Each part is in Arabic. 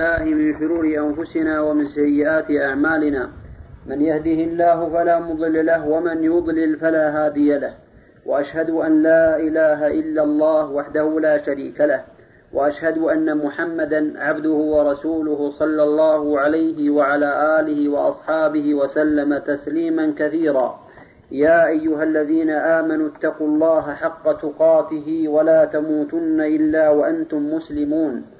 الله من شرور أنفسنا ومن سيئات أعمالنا. من يهده الله فلا مضل له ومن يضلل فلا هادي له. وأشهد أن لا إله إلا الله وحده لا شريك له. وأشهد أن محمدا عبده ورسوله صلى الله عليه وعلى آله وأصحابه وسلم تسليما كثيرا. يا أيها الذين آمنوا اتقوا الله حق تقاته ولا تموتن إلا وأنتم مسلمون.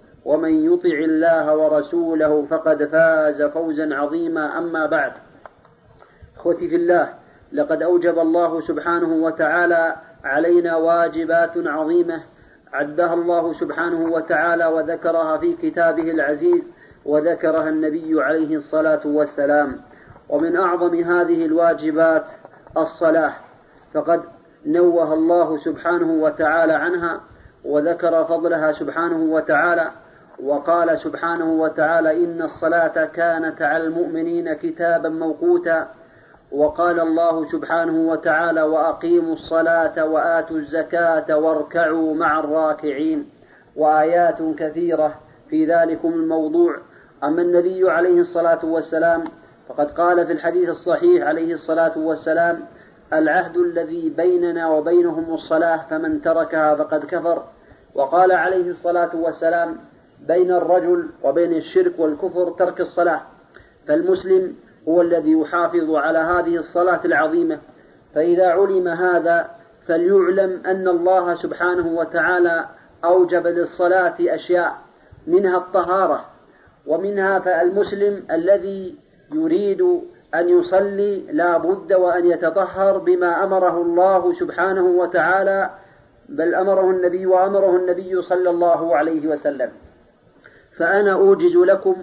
ومن يطع الله ورسوله فقد فاز فوزا عظيما. أما بعد إخوتي في الله لقد أوجب الله سبحانه وتعالى علينا واجبات عظيمة عدها الله سبحانه وتعالى وذكرها في كتابه العزيز وذكرها النبي عليه الصلاة والسلام. ومن أعظم هذه الواجبات الصلاة فقد نوه الله سبحانه وتعالى عنها وذكر فضلها سبحانه وتعالى وقال سبحانه وتعالى إن الصلاة كانت على المؤمنين كتابا موقوتا. وقال الله سبحانه وتعالى وأقيموا الصلاة وآتوا الزكاة واركعوا مع الراكعين. وآيات كثيرة في ذلكم الموضوع. أما النبي عليه الصلاة والسلام فقد قال في الحديث الصحيح عليه الصلاة والسلام العهد الذي بيننا وبينهم الصلاة فمن تركها فقد كفر. وقال عليه الصلاة والسلام بين الرجل وبين الشرك والكفر ترك الصلاة. فالمسلم هو الذي يحافظ على هذه الصلاة العظيمة. فإذا علم هذا فليعلم أن الله سبحانه وتعالى أوجب للصلاة أشياء منها الطهارة ومنها فالمسلم الذي يريد أن يصلي لا بد وأن يتطهر بما أمره الله سبحانه وتعالى بل أمره النبي وأمره النبي صلى الله عليه وسلم. فأنا أوجز لكم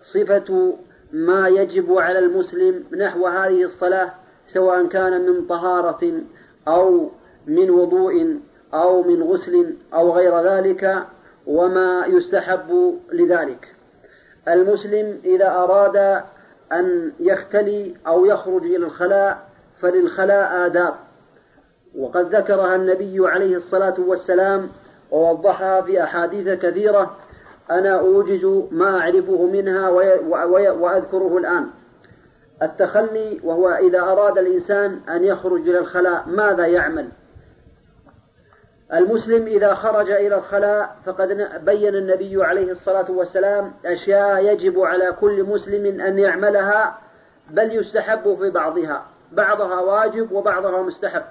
صفة ما يجب على المسلم نحو هذه الصلاة سواء كان من طهارة أو من وضوء أو من غسل أو غير ذلك وما يستحب لذلك. المسلم إذا أراد أن يختلي أو يخرج إلى الخلاء فللخلاء آداب. وقد ذكرها النبي عليه الصلاة والسلام ووضحها في أحاديث كثيرة أنا أوجز ما أعرفه منها وأذكره الآن. التخلي وهو إذا أراد الإنسان أن يخرج إلى الخلاء ماذا يعمل؟ المسلم إذا خرج إلى الخلاء فقد بين النبي عليه الصلاة والسلام أشياء يجب على كل مسلم أن يعملها بل يستحب في بعضها. بعضها واجب وبعضها مستحب.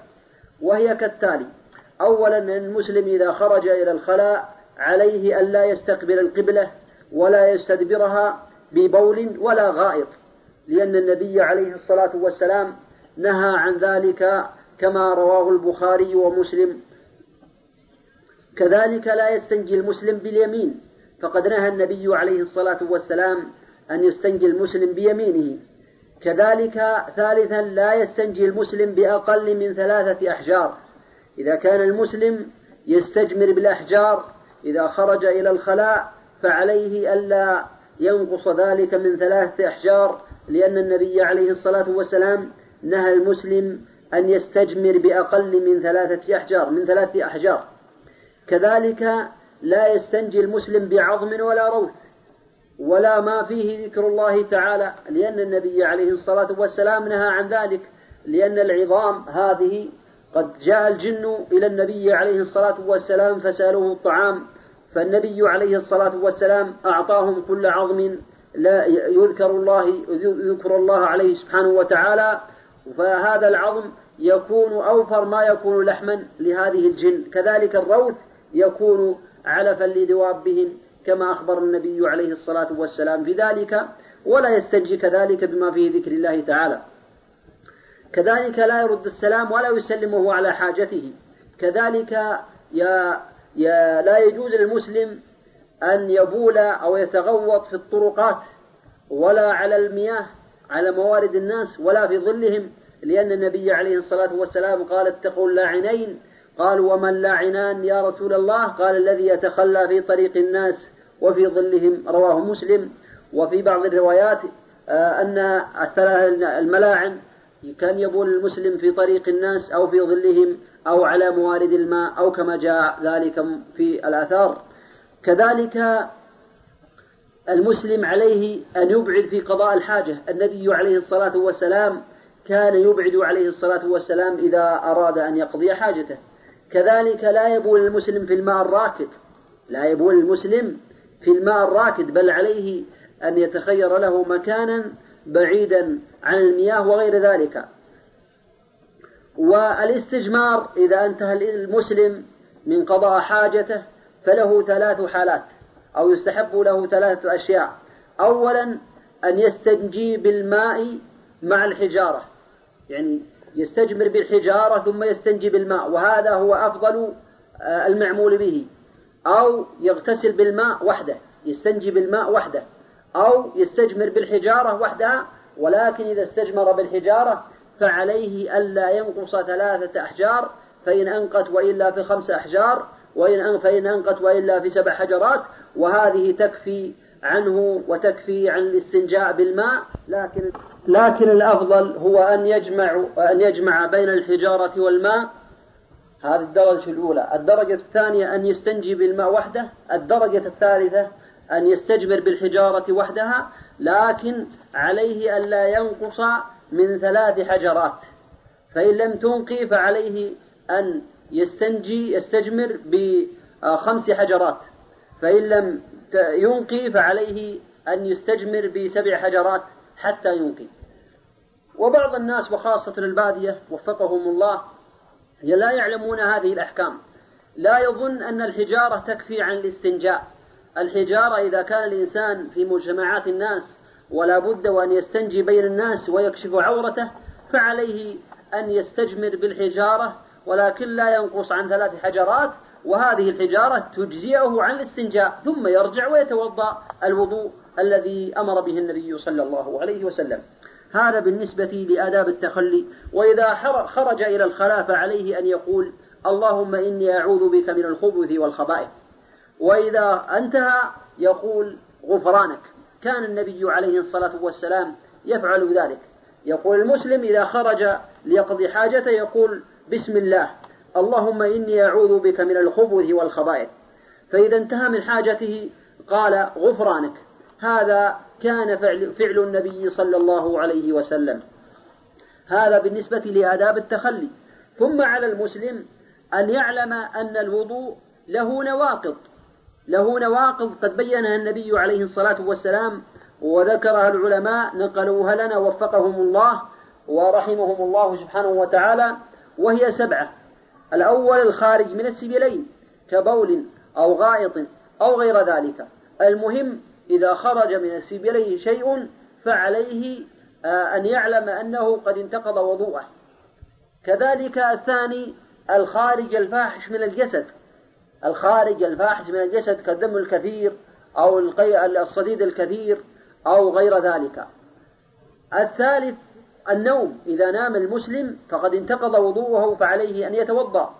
وهي كالتالي أولا المسلم إذا خرج إلى الخلاء عليه أن لا يستقبل القبلة ولا يستدبرها ببول ولا غائط لأن النبي عليه الصلاة والسلام نهى عن ذلك كما رواه البخاري ومسلم. كذلك لا يستنجي المسلم باليمين فقد نهى النبي عليه الصلاة والسلام أن يستنجي المسلم بيمينه. كذلك ثالثا لا يستنجي المسلم بأقل من ثلاثة أحجار. إذا كان المسلم يستجمر بالأحجار إذا خرج إلى الخلاء فعليه ألا ينقص ذلك من ثلاثة أحجار لأن النبي عليه الصلاة والسلام نهى المسلم أن يستجمر بأقل من ثلاثة أحجار من ثلاثة أحجار. كذلك لا يستنجي المسلم بعظم ولا روث ولا ما فيه ذكر الله تعالى لأن النبي عليه الصلاة والسلام نهى عن ذلك لأن العظام هذه قد جاء الجن إلى النبي عليه الصلاة والسلام فسألوه الطعام فالنبي عليه الصلاة والسلام أعطاهم كل عظم لا يذكر الله يذكر الله عليه سبحانه وتعالى فهذا العظم يكون أوفر ما يكون لحما لهذه الجن. كذلك الروث يكون علفا لدوابهم كما أخبر النبي عليه الصلاة والسلام في ذلك ولا يستنجي كذلك بما فيه ذكر الله تعالى. كذلك لا يرد السلام ولا يسلمه على حاجته. كذلك يا يا لا يجوز للمسلم أن يبول أو يتغوط في الطرقات ولا على المياه على موارد الناس ولا في ظلهم لأن النبي عليه الصلاة والسلام قال اتقوا اللاعنين قالوا ومن لاعنان يا رسول الله؟ قال الذي يتخلى في طريق الناس وفي ظلهم رواه مسلم. وفي بعض الروايات آه، أن الملاعن كان يبول المسلم في طريق الناس أو في ظلهم أو على موارد الماء أو كما جاء ذلك في الآثار. كذلك المسلم عليه أن يبعد في قضاء الحاجة. النبي عليه الصلاة والسلام كان يبعد عليه الصلاة والسلام إذا أراد أن يقضي حاجته. كذلك لا يبول المسلم في الماء الراكد. لا يبول المسلم في الماء الراكد بل عليه أن يتخير له مكانا بعيدا عن المياه وغير ذلك. والاستجمار إذا انتهى المسلم من قضاء حاجته فله ثلاث حالات أو يستحب له ثلاثة أشياء. أولا أن يستنجي بالماء مع الحجارة. يعني يستجمر بالحجارة ثم يستنجي بالماء وهذا هو أفضل آه، المعمول به. أو يغتسل بالماء وحده يستنجي بالماء وحده. أو يستجمر بالحجارة وحدها ولكن إذا استجمر بالحجارة فعليه ألا ينقص ثلاثة أحجار فإن أنقت وإلا في خمس أحجار وإن فإن أنقت وإلا في سبع حجرات وهذه تكفي عنه وتكفي عن الاستنجاء بالماء لكن لكن الأفضل هو أن يجمع أن يجمع بين الحجارة والماء. هذه الدرجة الأولى. الدرجة الثانية أن يستنجي بالماء وحده. الدرجة الثالثة أن يستجمر بالحجارة وحدها لكن عليه ألا ينقص من ثلاث حجرات. فإن لم تنقي فعليه أن يستنجي يستجمر بخمس حجرات. فإن لم ينقي فعليه أن يستجمر بسبع حجرات حتى ينقي. وبعض الناس وخاصة البادية وفقهم الله لا يعلمون هذه الأحكام. لا يظن أن الحجارة تكفي عن الاستنجاء. الحجارة إذا كان الإنسان في مجتمعات الناس ولا بد وأن يستنجي بين الناس ويكشف عورته فعليه أن يستجمر بالحجارة ولكن لا ينقص عن ثلاث حجرات وهذه الحجارة تجزئه عن الاستنجاء ثم يرجع ويتوضأ الوضوء الذي أمر به النبي صلى الله عليه وسلم. هذا بالنسبة لآداب التخلي وإذا خرج إلى الخلاء فعليه أن يقول اللهم إني أعوذ بك من الخبث والخبائث. وإذا انتهى يقول غفرانك. كان النبي عليه الصلاة والسلام يفعل ذلك. يقول المسلم إذا خرج ليقضي حاجته يقول بسم الله. اللهم إني أعوذ بك من الخبث والخبائث. فإذا انتهى من حاجته قال غفرانك. هذا كان فعل, فعل النبي صلى الله عليه وسلم. هذا بالنسبة لآداب التخلي. ثم على المسلم أن يعلم أن الوضوء له نواقض. له نواقض قد بينها النبي عليه الصلاة والسلام وذكرها العلماء نقلوها لنا وفقهم الله ورحمهم الله سبحانه وتعالى وهي سبعة الأول الخارج من السبيلين كبول أو غائط أو غير ذلك. المهم إذا خرج من السبيلين شيء فعليه آه، أن يعلم أنه قد انتقض وضوءه. كذلك الثاني الخارج الفاحش من الجسد. الخارج الفاحش من الجسد كالدم الكثير أو الصديد الكثير أو غير ذلك. الثالث النوم. إذا نام المسلم فقد انتقض وضوءه فعليه أن يتوضأ.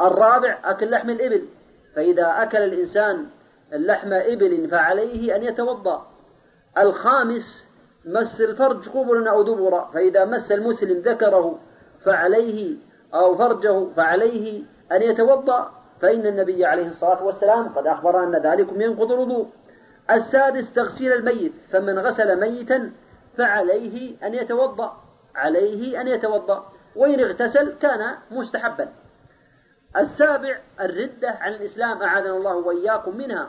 الرابع أكل لحم الإبل. فإذا أكل الإنسان اللحم إبل فعليه أن يتوضأ. الخامس مس الفرج قبل أو دبر. فإذا مس المسلم ذكره فعليه أو فرجه فعليه أن يتوضأ. فإن النبي عليه الصلاة والسلام قد أخبر أن ذلكم ينقض الوضوء. السادس تغسيل الميت. فمن غسل ميتا فعليه أن يتوضأ. عليه أن يتوضأ. وإن اغتسل كان مستحبا. السابع الردة عن الإسلام. أعاذنا الله وإياكم منها.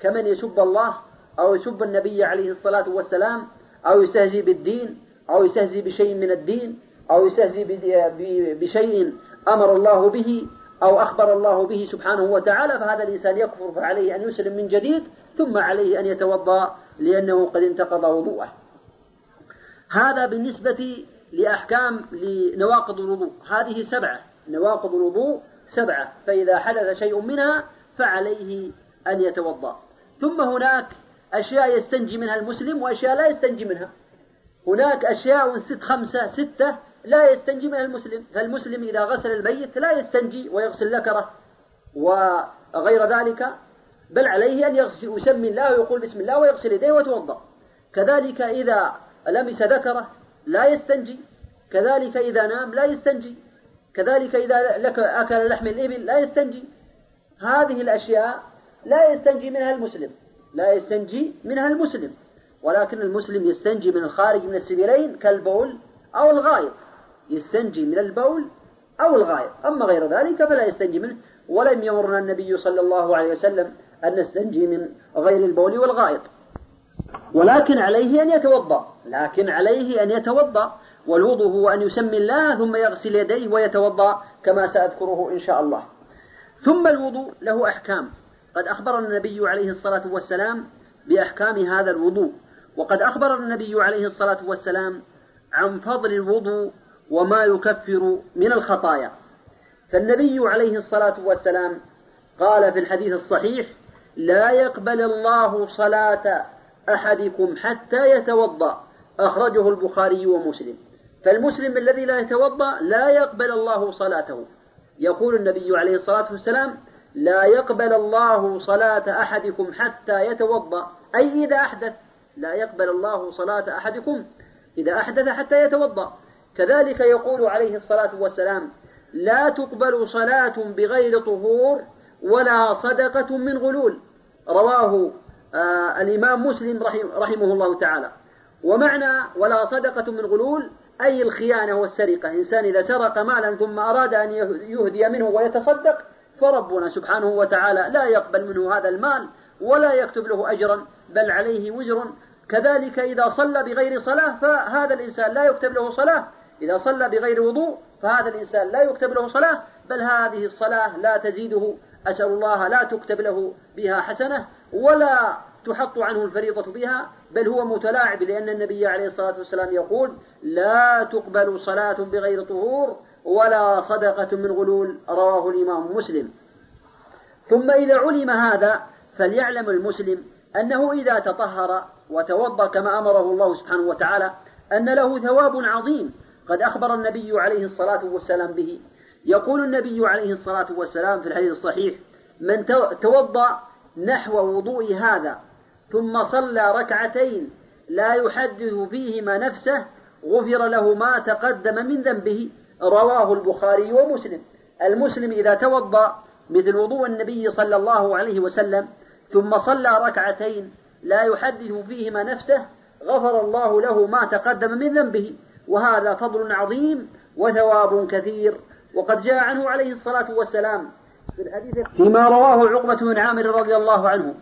كمن يسب الله أو يسب النبي عليه الصلاة والسلام أو يستهزي بالدين أو يستهزي بشيء من الدين أو يستهزي بشيء أمر الله به أو أخبر الله به سبحانه وتعالى فهذا الإنسان يكفر فعليه أن يسلم من جديد ثم عليه أن يتوضأ لأنه قد انتقض وضوءه. هذا بالنسبة لأحكام لنواقض الوضوء. هذه سبعة نواقض الوضوء سبعة فإذا حدث شيء منها فعليه أن يتوضأ. ثم هناك أشياء يستنجي منها المسلم وأشياء لا يستنجي منها. هناك أشياء ست خمسة ستة لا يستنجي منها المسلم فالمسلم إذا غسل الميت لا يستنجي ويغسل ذكره وغير ذلك بل عليه أن يغسل يسمي الله ويقول بسم الله ويغسل يديه ويتوضأ. كذلك إذا لمس ذكره لا يستنجي كذلك إذا نام لا يستنجي كذلك إذا لك أكل لحم الإبل لا يستنجي. هذه الأشياء لا يستنجي منها المسلم لا يستنجي منها المسلم. ولكن المسلم يستنجي من الخارج من السبيلين كالبول أو الغائط. يستنجي من البول أو الغائط. أما غير ذلك فلا يستنجي منه. ولم يمرنا النبي صلى الله عليه وسلم أن نستنجي من غير البول والغائط. ولكن عليه أن يتوضأ. لكن عليه أن يتوضأ. والوضوء هو أن يسمي الله ثم يغسل يديه ويتوضأ كما سأذكره إن شاء الله. ثم الوضوء له أحكام. قد أخبرنا النبي عليه الصلاة والسلام بأحكام هذا الوضوء. وقد أخبر النبي عليه الصلاة والسلام عن فضل الوضوء وما يكفر من الخطايا. فالنبي عليه الصلاة والسلام قال في الحديث الصحيح لا يقبل الله صلاة أحدكم حتى يتوضأ. أخرجه البخاري ومسلم. فالمسلم الذي لا يتوضأ لا يقبل الله صلاته. يقول النبي عليه الصلاة والسلام لا يقبل الله صلاة أحدكم حتى يتوضأ. أي إذا أحدث لا يقبل الله صلاة أحدكم إذا أحدث حتى يتوضأ. كذلك يقول عليه الصلاة والسلام لا تقبل صلاة بغير طهور ولا صدقة من غلول. رواه آه الإمام مسلم رحمه الله تعالى. ومعنى ولا صدقة من غلول أي الخيانة والسرقة. إنسان إذا سرق مالا ثم أراد أن يهدي منه ويتصدق فربنا سبحانه وتعالى لا يقبل منه هذا المال ولا يكتب له أجرا بل عليه وزر. كذلك إذا صلى بغير صلاة فهذا الإنسان لا يكتب له صلاة إذا صلى بغير وضوء فهذا الإنسان لا يكتب له صلاة بل هذه الصلاة لا تزيده. أسأل الله لا تكتب له بها حسنة ولا تحط عنه الفريضة بها بل هو متلاعب لأن النبي عليه الصلاة والسلام يقول لا تقبل صلاة بغير طهور ولا صدقة من غلول. رواه الإمام مسلم. ثم إذا علم هذا فليعلم المسلم أنه إذا تطهر وتوضأ كما أمره الله سبحانه وتعالى أن له ثواب عظيم. قد أخبر النبي عليه الصلاة والسلام به. يقول النبي عليه الصلاة والسلام في الحديث الصحيح من توضأ نحو وضوء هذا ثم صلى ركعتين لا يحدث فيهما نفسه غفر له ما تقدم من ذنبه. رواه البخاري ومسلم. المسلم إذا توضأ مثل وضوء النبي صلى الله عليه وسلم ثم صلى ركعتين لا يحدث فيهما نفسه غفر الله له ما تقدم من ذنبه. وهذا فضل عظيم وثواب كثير. وقد جاء عنه عليه الصلاة والسلام في الحديث فيما رواه عقبة بن عامر رضي الله عنه.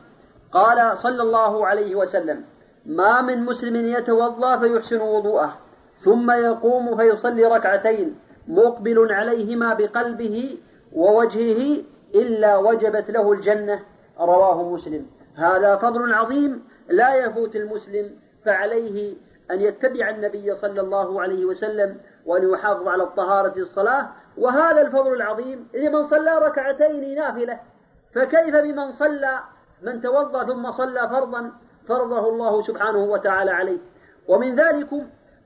قال صلى الله عليه وسلم ما من مسلم يتوضأ فيحسن وضوءه ثم يقوم فيصلي ركعتين مقبل عليهما بقلبه ووجهه إلا وجبت له الجنة. رواه مسلم. هذا فضل عظيم لا يفوت المسلم فعليه أن يتبع النبي صلى الله عليه وسلم وأن يحافظ على الطهارة الصلاة وهذا الفضل العظيم لمن صلى ركعتين نافلة. فكيف بمن صلى من توضأ ثم صلى فرضا فرضه الله سبحانه وتعالى عليه. ومن ذلك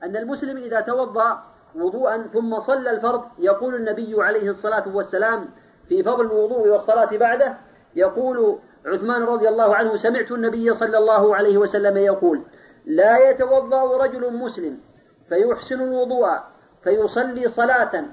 أن المسلم إذا توضأ وضوءا ثم صلى الفرض يقول النبي عليه الصلاة والسلام في فضل الوضوء والصلاة بعده يقول عثمان رضي الله عنه سمعت النبي صلى الله عليه وسلم يقول لا يتوضأ رجل مسلم فيحسن الوضوء فيصلي صلاة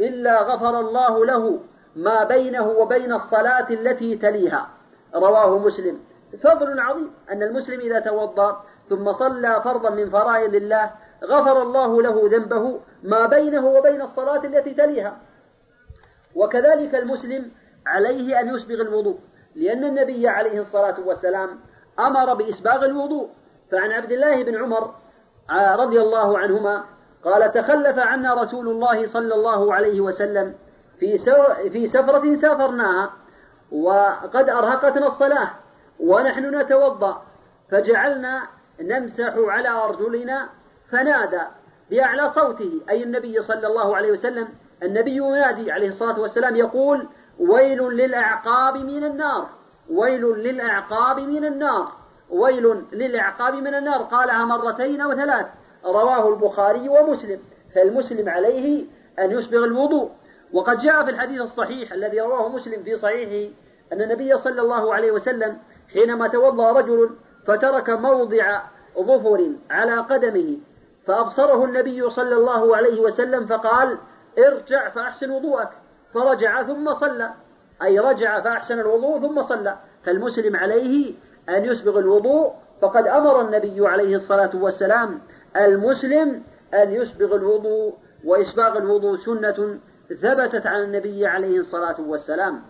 إلا غفر الله له ما بينه وبين الصلاة التي تليها. رواه مسلم. فضل عظيم أن المسلم إذا توضأ ثم صلى فرضا من فرائض الله غفر الله له ذنبه ما بينه وبين الصلاة التي تليها. وكذلك المسلم عليه أن يسبغ الوضوء لأن النبي عليه الصلاة والسلام أمر بإسباغ الوضوء. فعن عبد الله بن عمر رضي الله عنهما قال تخلف عنا رسول الله صلى الله عليه وسلم في في سفرة سافرناها وقد أرهقتنا الصلاة ونحن نتوضأ فجعلنا نمسح على أرجلنا فنادى بأعلى صوته أي النبي صلى الله عليه وسلم النبي ينادي عليه الصلاة والسلام يقول ويل للأعقاب من النار ويل للأعقاب من النار. ويل للعقاب من النار. قالها مرتين أو ثلاث رواه البخاري ومسلم. فالمسلم عليه أن يسبغ الوضوء. وقد جاء في الحديث الصحيح الذي رواه مسلم في صحيحه أن النبي صلى الله عليه وسلم حينما توضأ رجل فترك موضع ظفر على قدمه فأبصره النبي صلى الله عليه وسلم فقال ارجع فأحسن وضوءك. فرجع ثم صلى. أي رجع فأحسن الوضوء ثم صلى. فالمسلم عليه أن يسبغ الوضوء فقد أمر النبي عليه الصلاة والسلام المسلم أن يسبغ الوضوء وإسباغ الوضوء سنة ثبتت عن النبي عليه الصلاة والسلام.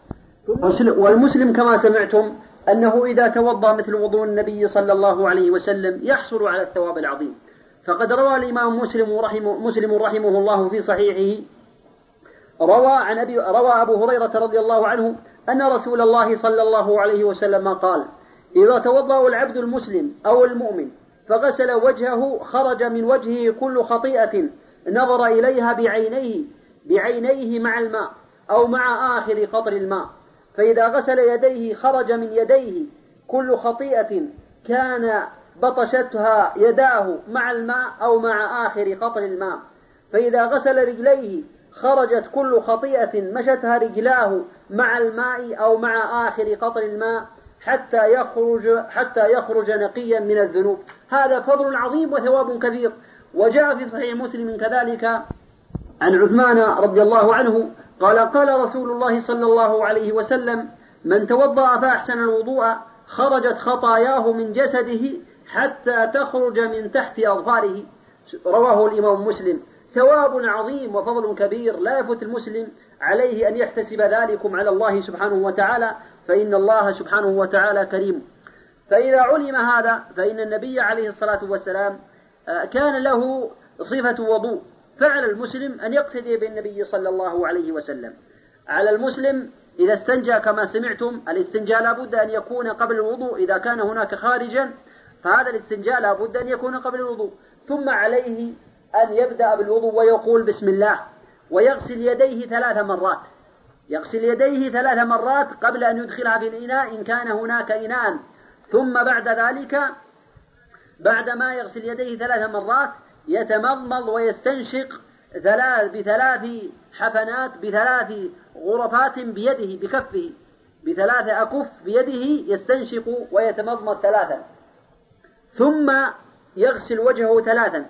والمسلم كما سمعتم أنه إذا توضأ مثل وضوء النبي صلى الله عليه وسلم يحصل على الثواب العظيم. فقد روى الإمام مسلم رحمه, مسلم رحمه الله في صحيحه روى عن أبي روى أبو هريرة رضي الله عنه أن رسول الله صلى الله عليه وسلم قال إذا توضأ العبد المسلم أو المؤمن فغسل وجهه خرج من وجهه كل خطيئة نظر إليها بعينيه بعينيه مع الماء أو مع آخر قطر الماء. فإذا غسل يديه خرج من يديه كل خطيئة كان بطشتها يداه مع الماء أو مع آخر قطر الماء. فإذا غسل رجليه خرجت كل خطيئة مشتها رجلاه مع الماء أو مع آخر قطر الماء. حتى يخرج حتى يخرج نقيا من الذنوب. هذا فضل عظيم وثواب كبير. وجاء في صحيح مسلم كذلك عن عثمان رضي الله عنه قال قال رسول الله صلى الله عليه وسلم من توضأ فأحسن الوضوء خرجت خطاياه من جسده حتى تخرج من تحت أظفاره. رواه الإمام مسلم. ثواب عظيم وفضل كبير. لا يفوت المسلم عليه أن يحتسب ذلكم على الله سبحانه وتعالى. فإن الله سبحانه وتعالى كريم. فإذا علم هذا فإن النبي عليه الصلاة والسلام آه، كان له صفة وضوء. فعلى المسلم أن يقتدي بالنبي صلى الله عليه وسلم. على المسلم إذا استنجى كما سمعتم الاستنجاء لابد أن يكون قبل الوضوء. إذا كان هناك خارجا فهذا الاستنجاء لابد أن يكون قبل الوضوء. ثم عليه أن يبدأ بالوضوء ويقول بسم الله ويغسل يديه ثلاث مرات. يغسل يديه ثلاث مرات قبل أن يدخلها في الإناء إن كان هناك إناء. ثم بعد ذلك بعد ما يغسل يديه ثلاث مرات يتمضمض ويستنشق ثلاث بثلاث حفنات بثلاث غرفات بيده بكفه. بثلاث أكف بيده يستنشق ويتمضمض ثلاثا. ثم يغسل وجهه ثلاثا.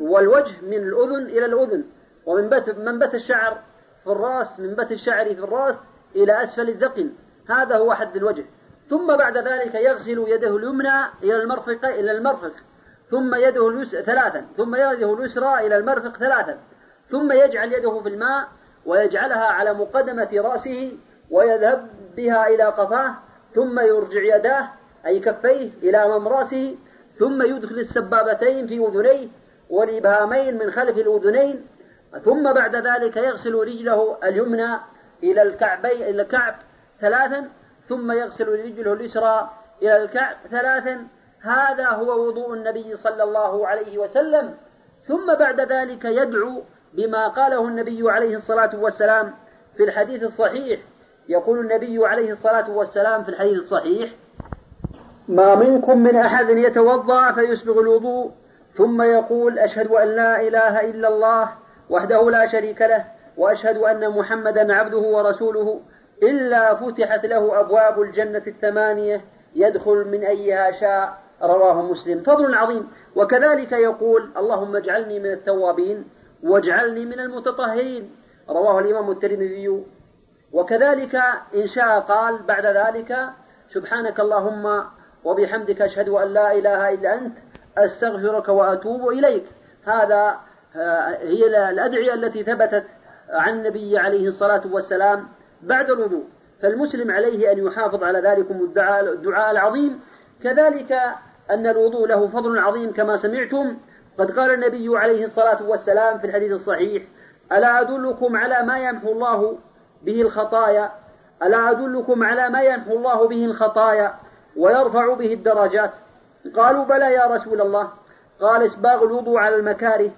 والوجه من الأذن إلى الأذن. ومن بت منبت الشعر في الرأس من بت الشعر في الرأس إلى أسفل الذقن هذا هو حد الوجه. ثم بعد ذلك يغسل يده اليمنى إلى المرفق إلى المرفق. ثم يده اليسرى ثلاثا. ثم يده اليسرى إلى المرفق ثلاثا. ثم يجعل يده في الماء ويجعلها على مقدمة رأسه ويذهب بها إلى قفاه. ثم يرجع يداه أي كفيه إلى أمام رأسه. ثم يدخل السبابتين في أذنيه والإبهامين من خلف الأذنين. ثم بعد ذلك يغسل رجله اليمنى إلى الكعبين إلى الكعب ثلاثا ثم يغسل رجله اليسرى إلى الكعب ثلاثا. هذا هو وضوء النبي صلى الله عليه وسلم. ثم بعد ذلك يدعو بما قاله النبي عليه الصلاة والسلام في الحديث الصحيح. يقول النبي عليه الصلاة والسلام في الحديث الصحيح ما منكم من أحد يتوضأ فيسبغ الوضوء. ثم يقول أشهد أن لا إله إلا الله. وحده لا شريك له وأشهد أن محمدا عبده ورسوله إلا فتحت له أبواب الجنة الثمانية يدخل من أيها شاء رواه مسلم. فضل عظيم. وكذلك يقول اللهم اجعلني من التوابين واجعلني من المتطهرين رواه الإمام الترمذي. وكذلك إن شاء قال بعد ذلك سبحانك اللهم وبحمدك أشهد أن لا إله إلا أنت أستغفرك وأتوب إليك هذا هي الأدعية التي ثبتت عن النبي عليه الصلاة والسلام بعد الوضوء. فالمسلم عليه أن يحافظ على ذلكم الدعاء, الدعاء العظيم. كذلك أن الوضوء له فضل عظيم كما سمعتم. قد قال النبي عليه الصلاة والسلام في الحديث الصحيح ألا أدلكم على ما يمحو الله به الخطايا؟ ألا أدلكم على ما يمحو الله به الخطايا ويرفع به الدرجات؟ قالوا بلى يا رسول الله. قال إسباغ الوضوء على المكاره.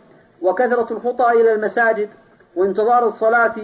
وكثرة الخطى إلى المساجد وانتظار الصلاة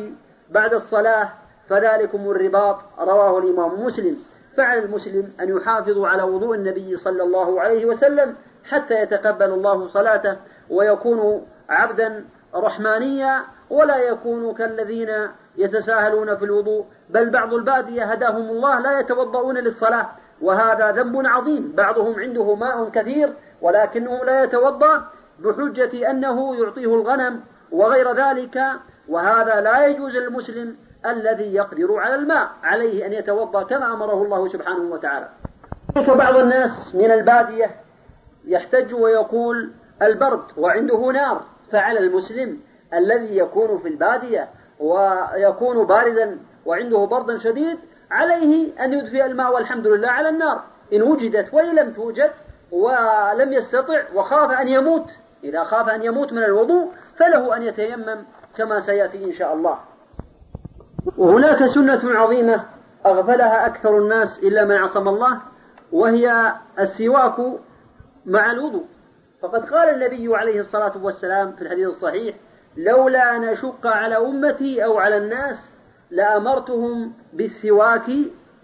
بعد الصلاة فذلكم الرباط رواه الإمام مسلم. فعلى المسلم أن يحافظ على وضوء النبي صلى الله عليه وسلم حتى يتقبل الله صلاته ويكون عبدا رحمانيا ولا يكون كالذين يتساهلون في الوضوء بل بعض البادية هداهم الله لا يتوضؤون للصلاة. وهذا ذنب عظيم بعضهم عنده ماء كثير ولكنه لا يتوضأ بحجة أنه يعطيه الغنم وغير ذلك وهذا لا يجوز للمسلم الذي يقدر على الماء عليه أن يتوضأ كما أمره الله سبحانه وتعالى. بعض الناس من البادية يحتج ويقول البرد وعنده نار فعلى المسلم الذي يكون في البادية ويكون باردا وعنده برد شديد عليه أن يدفئ الماء والحمد لله على النار. إن وجدت وإن لم توجد ولم يستطع وخاف أن يموت إذا خاف أن يموت من الوضوء فله أن يتيمم كما سيأتي إن شاء الله. وهناك سنة عظيمة أغفلها أكثر الناس إلا من عصم الله وهي السواك مع الوضوء. فقد قال النبي عليه الصلاة والسلام في الحديث الصحيح لولا أن أشق على أمتي أو على الناس لأمرتهم بالسواك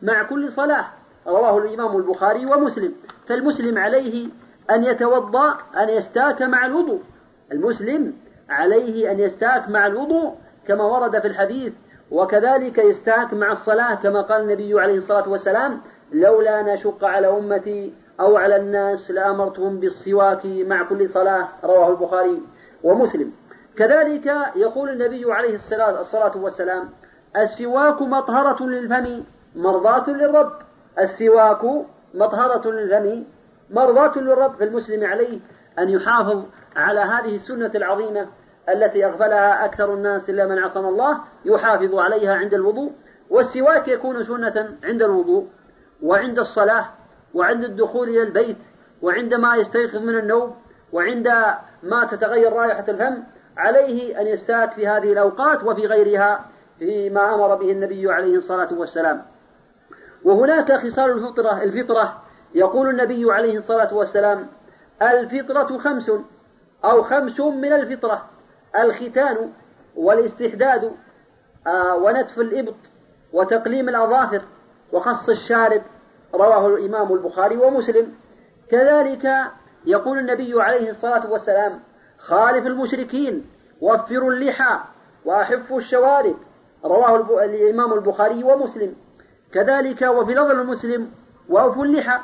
مع كل صلاة. رواه الإمام البخاري ومسلم. فالمسلم عليه أن يتوضأ أن يستاك مع الوضوء. المسلم عليه أن يستاك مع الوضوء كما ورد في الحديث وكذلك يستاك مع الصلاة كما قال النبي عليه الصلاة والسلام لولا أن أشق على أمتي أو على الناس لأمرتهم بالسواك مع كل صلاة رواه البخاري ومسلم. كذلك يقول النبي عليه الصلاة والسلام السواك مطهرة للفم مرضاة للرب. السواك مطهرة للفم مرضاة للرب فالمسلم عليه أن يحافظ على هذه السنة العظيمة التي أغفلها أكثر الناس إلا من عصم الله يحافظ عليها عند الوضوء والسواك يكون سنة عند الوضوء وعند الصلاة وعند الدخول إلى البيت وعندما يستيقظ من النوم وعند ما تتغير رائحة الفم عليه أن يستاك في هذه الأوقات وفي غيرها فيما أمر به النبي عليه الصلاة والسلام. وهناك خصال الفطرة الفطرة يقول النبي عليه الصلاة والسلام الفطرة خمس أو خمس من الفطرة الختان والاستحداد آه، ونتف الإبط وتقليم الأظافر وقص الشارب رواه الإمام البخاري ومسلم. كذلك يقول النبي عليه الصلاة والسلام خالف المشركين وفروا اللحى وأحفوا الشوارب رواه الإمام البخاري ومسلم. كذلك وفي لفظ المسلم وأوفوا اللحى.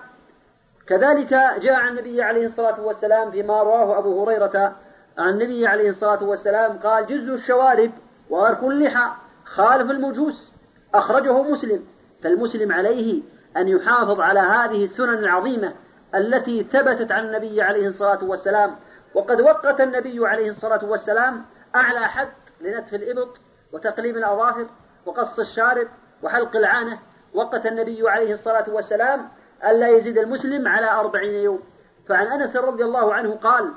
كذلك جاء عن النبي عليه الصلاة والسلام فيما رواه أبو هريرة. عن النبي عليه الصلاة والسلام قال جزوا الشوارب وأركوا اللحى خالف المجوس أخرجه مسلم. فالمسلم عليه أن يحافظ على هذه السنن العظيمة التي ثبتت عن النبي عليه الصلاة والسلام. وقد وقت النبي عليه الصلاة والسلام أعلى حد لنتف الإبط وتقليم الأظافر وقص الشارب وحلق العانة. وقت النبي عليه الصلاة والسلام ألا يزيد المسلم على أربعين يوم. فعن أنس رضي الله عنه قال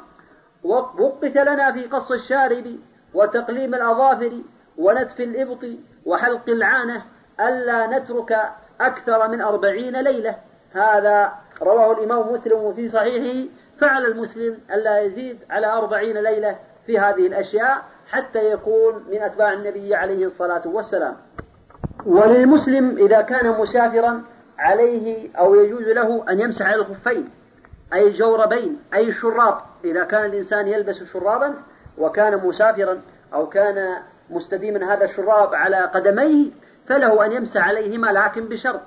وقت لنا في قص الشارب وتقليم الأظافر ونتف الإبط وحلق العانة ألا نترك أكثر من أربعين ليلة. هذا رواه الإمام مسلم في صحيحه. فعل المسلم ألا يزيد على أربعين ليلة في هذه الأشياء حتى يكون من أتباع النبي عليه الصلاة والسلام. وللمسلم إذا كان مسافرا عليه أو يجوز له أن يمسح على الخفين أي الجوربين أي الشراب. إذا كان الإنسان يلبس شرابا وكان مسافرا أو كان مستديما هذا الشراب على قدميه فله أن يمسح عليهما لكن بشرط.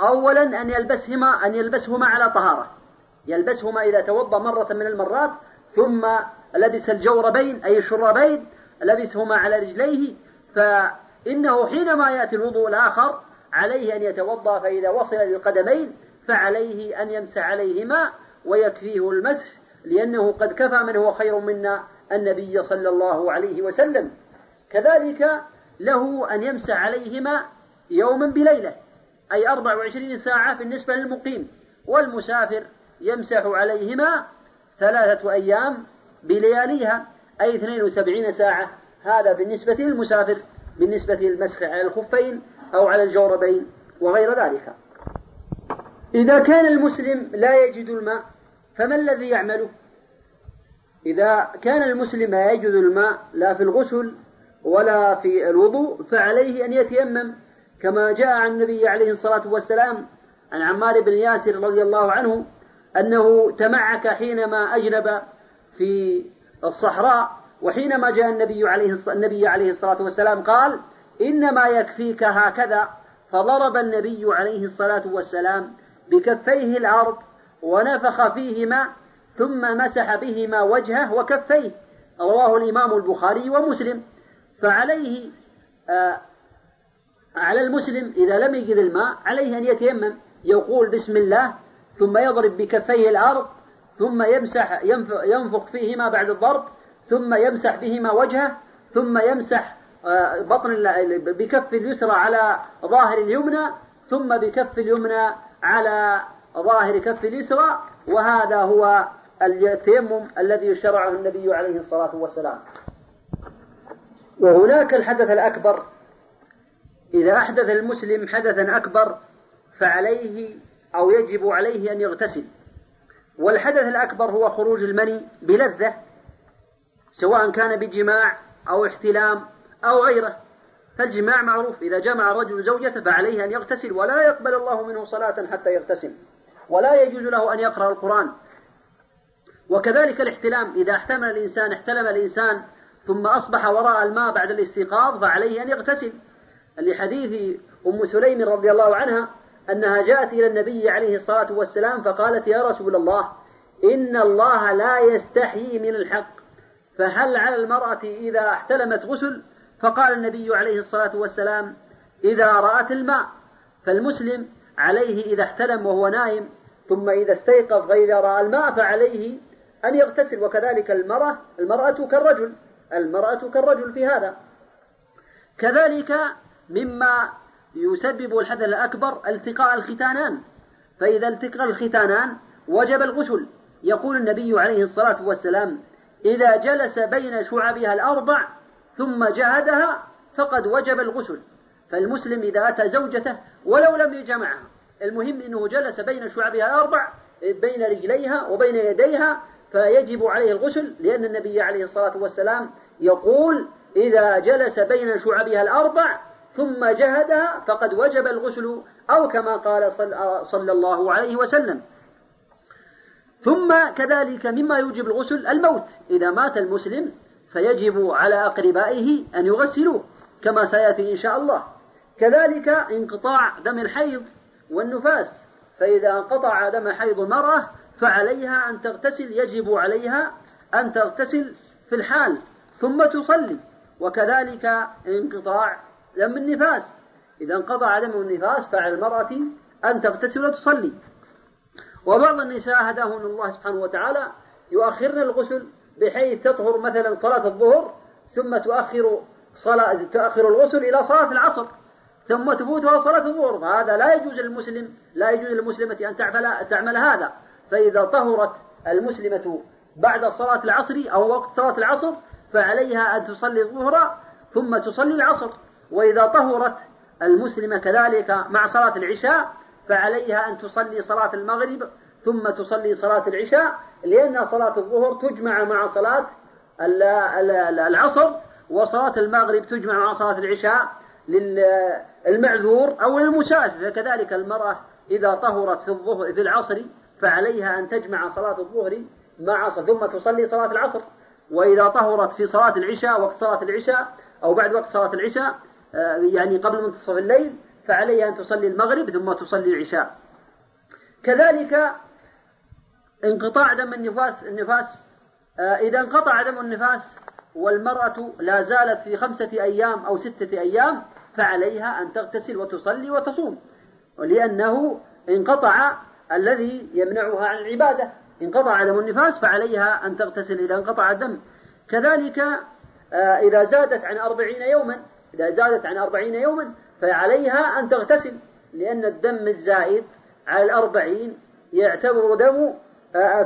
أولا أن يلبسهما أن يلبسهما على طهارة. يلبسهما إذا توضأ مرة من المرات ثم لبس الجوربين أي الشرابين لبسهما على رجليه فإنه حينما يأتي الوضوء الآخر عليه أن يتوضأ فإذا وصل للقدمين فعليه أن يمسح عليهما ويكفيه المسح لأنه قد كفى من هو خير منا النبي صلى الله عليه وسلم. كذلك له أن يمسح عليهما يوما بليلة أي 24 ساعة بالنسبة للمقيم والمسافر يمسح عليهما ثلاثة أيام بلياليها أي 72 ساعة. هذا بالنسبة للمسافر بالنسبة للمسح على الخفين أو على الجوربين وغير ذلك. إذا كان المسلم لا يجد الماء فما الذي يعمله؟ إذا كان المسلم لا يجد الماء لا في الغسل ولا في الوضوء فعليه أن يتيمم. كما جاء عن النبي عليه الصلاة والسلام عن عمار بن ياسر رضي الله عنه أنه تمعك حينما أجنب في الصحراء وحينما جاء النبي عليه النبي عليه الصلاة والسلام قال إنما يكفيك هكذا. فضرب النبي عليه الصلاة والسلام بكفيه الأرض ونفخ فيهما ثم مسح بهما وجهه وكفيه. رواه الإمام البخاري ومسلم. فعليه آه على المسلم إذا لم يجد الماء عليه أن يتيمم. يقول بسم الله. ثم يضرب بكفيه الأرض. ثم يمسح ينفخ فيهما بعد الضرب. ثم يمسح بهما وجهه. ثم يمسح بطن بكف اليسرى على ظاهر اليمنى ثم بكف اليمنى على ظاهر كف اليسرى وهذا هو التيمم الذي شرعه النبي عليه الصلاة والسلام. وهناك الحدث الأكبر. إذا أحدث المسلم حدثا أكبر فعليه أو يجب عليه أن يغتسل. والحدث الأكبر هو خروج المني بلذة سواء كان بجماع أو احتلام أو غيره. فالجماع معروف. إذا جمع الرجل زوجته فعليه أن يغتسل ولا يقبل الله منه صلاة حتى يغتسل. ولا يجوز له أن يقرأ القرآن. وكذلك الاحتلام. إذا احتمل الإنسان احتلم الإنسان ثم أصبح وراء الماء بعد الاستيقاظ فعليه أن يغتسل. لحديث أم سليم رضي الله عنها أنها جاءت إلى النبي عليه الصلاة والسلام فقالت يا رسول الله إن الله لا يستحيي من الحق. فهل على المرأة إذا احتلمت غسل؟ فقال النبي عليه الصلاة والسلام إذا رأت الماء فالمسلم عليه إذا احتلم وهو نائم ثم إذا استيقظ فإذا رأى الماء فعليه أن يغتسل. وكذلك المرأة المرأة كالرجل المرأة كالرجل في هذا. كذلك مما يسبب الحدث الأكبر التقاء الختانان. فإذا التقى الختانان وجب الغسل. يقول النبي عليه الصلاة والسلام إذا جلس بين شعبها الأربع ثم جهدها فقد وجب الغسل. فالمسلم إذا أتى زوجته ولو لم يجمعها المهم أنه جلس بين شعبها الأربع بين رجليها وبين يديها فيجب عليه الغسل لأن النبي عليه الصلاة والسلام يقول إذا جلس بين شعبها الأربع ثم جهدها فقد وجب الغسل أو كما قال صلى الله عليه وسلم. ثم كذلك مما يوجب الغسل الموت. إذا مات المسلم فيجب على أقربائه أن يغسلوه كما سيأتي إن شاء الله. كذلك انقطاع دم الحيض والنفاس فإذا انقطع دم حيض المرأة فعليها أن تغتسل يجب عليها أن تغتسل في الحال ثم تصلي. وكذلك انقطاع دم النفاس إذا انقطع دم النفاس فعلى المرأة أن تغتسل وتصلي. وبعض النساء هداهن الله سبحانه وتعالى يؤخرن الغسل بحيث تطهر مثلا صلاة الظهر ثم تؤخر صلاة تؤخر الغسل إلى صلاة العصر ثم تفوتها صلاة الظهر. فهذا لا يجوز للمسلم لا يجوز للمسلمة أن تعمل تعمل هذا. فإذا طهرت المسلمة بعد صلاة العصر أو وقت صلاة العصر فعليها أن تصلي الظهر ثم تصلي العصر. وإذا طهرت المسلمة كذلك مع صلاة العشاء فعليها أن تصلي صلاة المغرب ثم تصلي صلاة العشاء لأن صلاة الظهر تجمع مع صلاة العصر وصلاة المغرب تجمع مع صلاة العشاء للمعذور أو للمسافر فكذلك المرأة إذا طهرت في الظهر في العصر فعليها أن تجمع صلاة الظهر مع ثم تصلي صلاة العصر. وإذا طهرت في صلاة العشاء وقت صلاة العشاء أو بعد وقت صلاة العشاء آه، يعني قبل منتصف الليل فعليها أن تصلي المغرب ثم تصلي العشاء. كذلك انقطاع دم النفاس النفاس آه، إذا انقطع دم النفاس والمرأة لا زالت في خمسة أيام أو ستة أيام فعليها أن تغتسل وتصلي وتصوم لأنه انقطع الذي يمنعها عن العبادة. انقطع دم النفاس فعليها أن تغتسل إذا انقطع الدم. كذلك آه، إذا زادت عن أربعين يوما إذا زادت عن أربعين يوما فعليها أن تغتسل لأن الدم الزائد على الأربعين يعتبر دم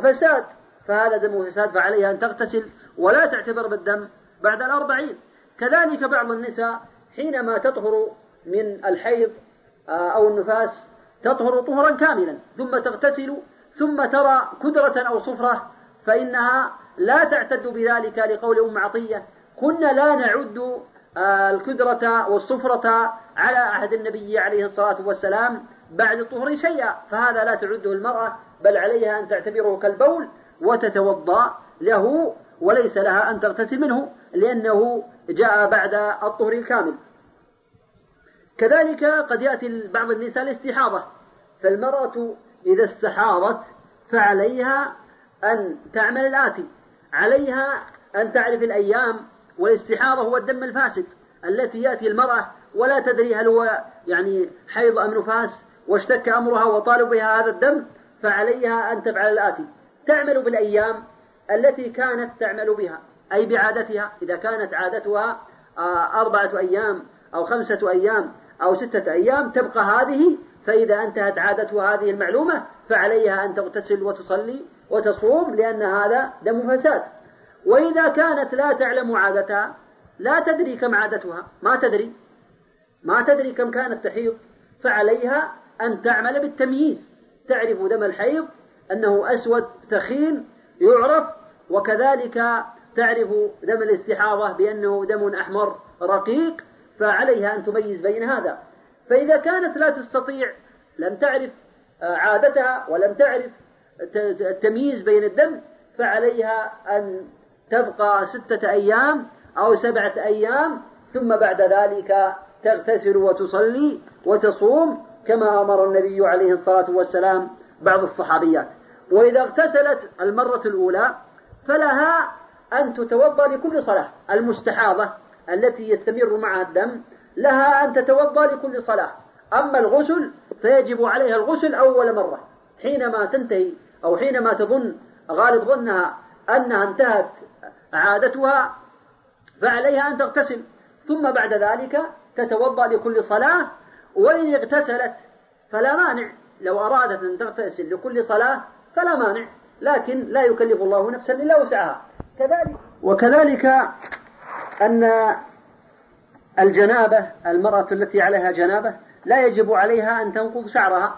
فساد. فهذا دم فساد فعليها أن تغتسل ولا تعتبر بالدم بعد الأربعين. كذلك بعض النساء حينما تطهر من الحيض آه، أو النفاس تطهر طهرا كاملا ثم تغتسل ثم ترى كدرة أو صفرة فإنها لا تعتد بذلك لقول أم عطية. كنا لا نعد آه، الكدرة والصفرة على عهد النبي عليه الصلاة والسلام بعد الطهر شيئا فهذا لا تعده المرأة. بل عليها أن تعتبره كالبول وتتوضأ له وليس لها أن تغتسل منه لأنه جاء بعد الطهر الكامل. كذلك قد يأتي بعض النساء الاستحاضة. فالمرأة إذا استحاضت فعليها أن تعمل الآتي. عليها أن تعرف الأيام والاستحاضة هو الدم الفاسد التي يأتي المرأة ولا تدري هل هو يعني حيض أم نفاس واشتك أمرها وطالب بها هذا الدم فعليها أن تفعل الآتي. تعمل بالأيام التي كانت تعمل بها أي بعادتها إذا كانت عادتها آه، أربعة أيام أو خمسة أيام أو ستة أيام تبقى هذه فإذا انتهت عادتها هذه المعلومة فعليها أن تغتسل وتصلي وتصوم لأن هذا دم فساد. وإذا كانت لا تعلم عادتها لا تدري كم عادتها. ما تدري. ما تدري كم كانت تحيض. فعليها أن تعمل بالتمييز. تعرف دم الحيض أنه أسود ثخين يعرف وكذلك تعرف دم الاستحاضة بأنه دم أحمر رقيق فعليها أن تميز بين هذا. فإذا كانت لا تستطيع لم تعرف عادتها ولم تعرف التمييز بين الدم فعليها أن تبقى ستة أيام أو سبعة أيام ثم بعد ذلك تغتسل وتصلي وتصوم كما أمر النبي عليه الصلاة والسلام بعض الصحابيات. وإذا اغتسلت المرة الأولى فلها أن تتوضأ لكل صلاة المستحاضة التي يستمر معها الدم لها أن تتوضأ لكل صلاة. أما الغسل فيجب عليها الغسل أول مرة حينما تنتهي أو حينما تظن غالب ظنها أنها انتهت عادتها فعليها أن تغتسل. ثم بعد ذلك تتوضأ لكل صلاة وإن اغتسلت فلا مانع. لو أرادت أن تغتسل لكل صلاة فلا مانع لكن لا يكلف الله نفسا إلا وسعها. كذلك وكذلك أن الجنابة المرأة التي عليها جنابة لا يجب عليها أن تنقض شعرها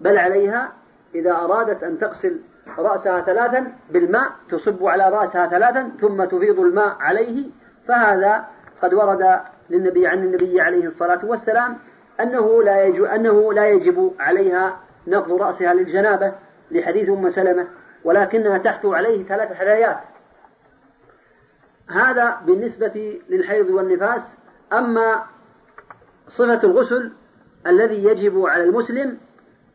بل عليها إذا أرادت أن تغسل رأسها ثلاثا بالماء تصب على رأسها ثلاثا ثم تفيض الماء عليه فهذا قد ورد للنبي عن النبي عليه الصلاة والسلام أنه لا يجب أنه لا يجب عليها نقض رأسها للجنابة لحديث أم سلمة ولكنها تحتو عليه ثلاث حذايات هذا بالنسبة للحيض والنفاس. أما صفة الغسل الذي يجب على المسلم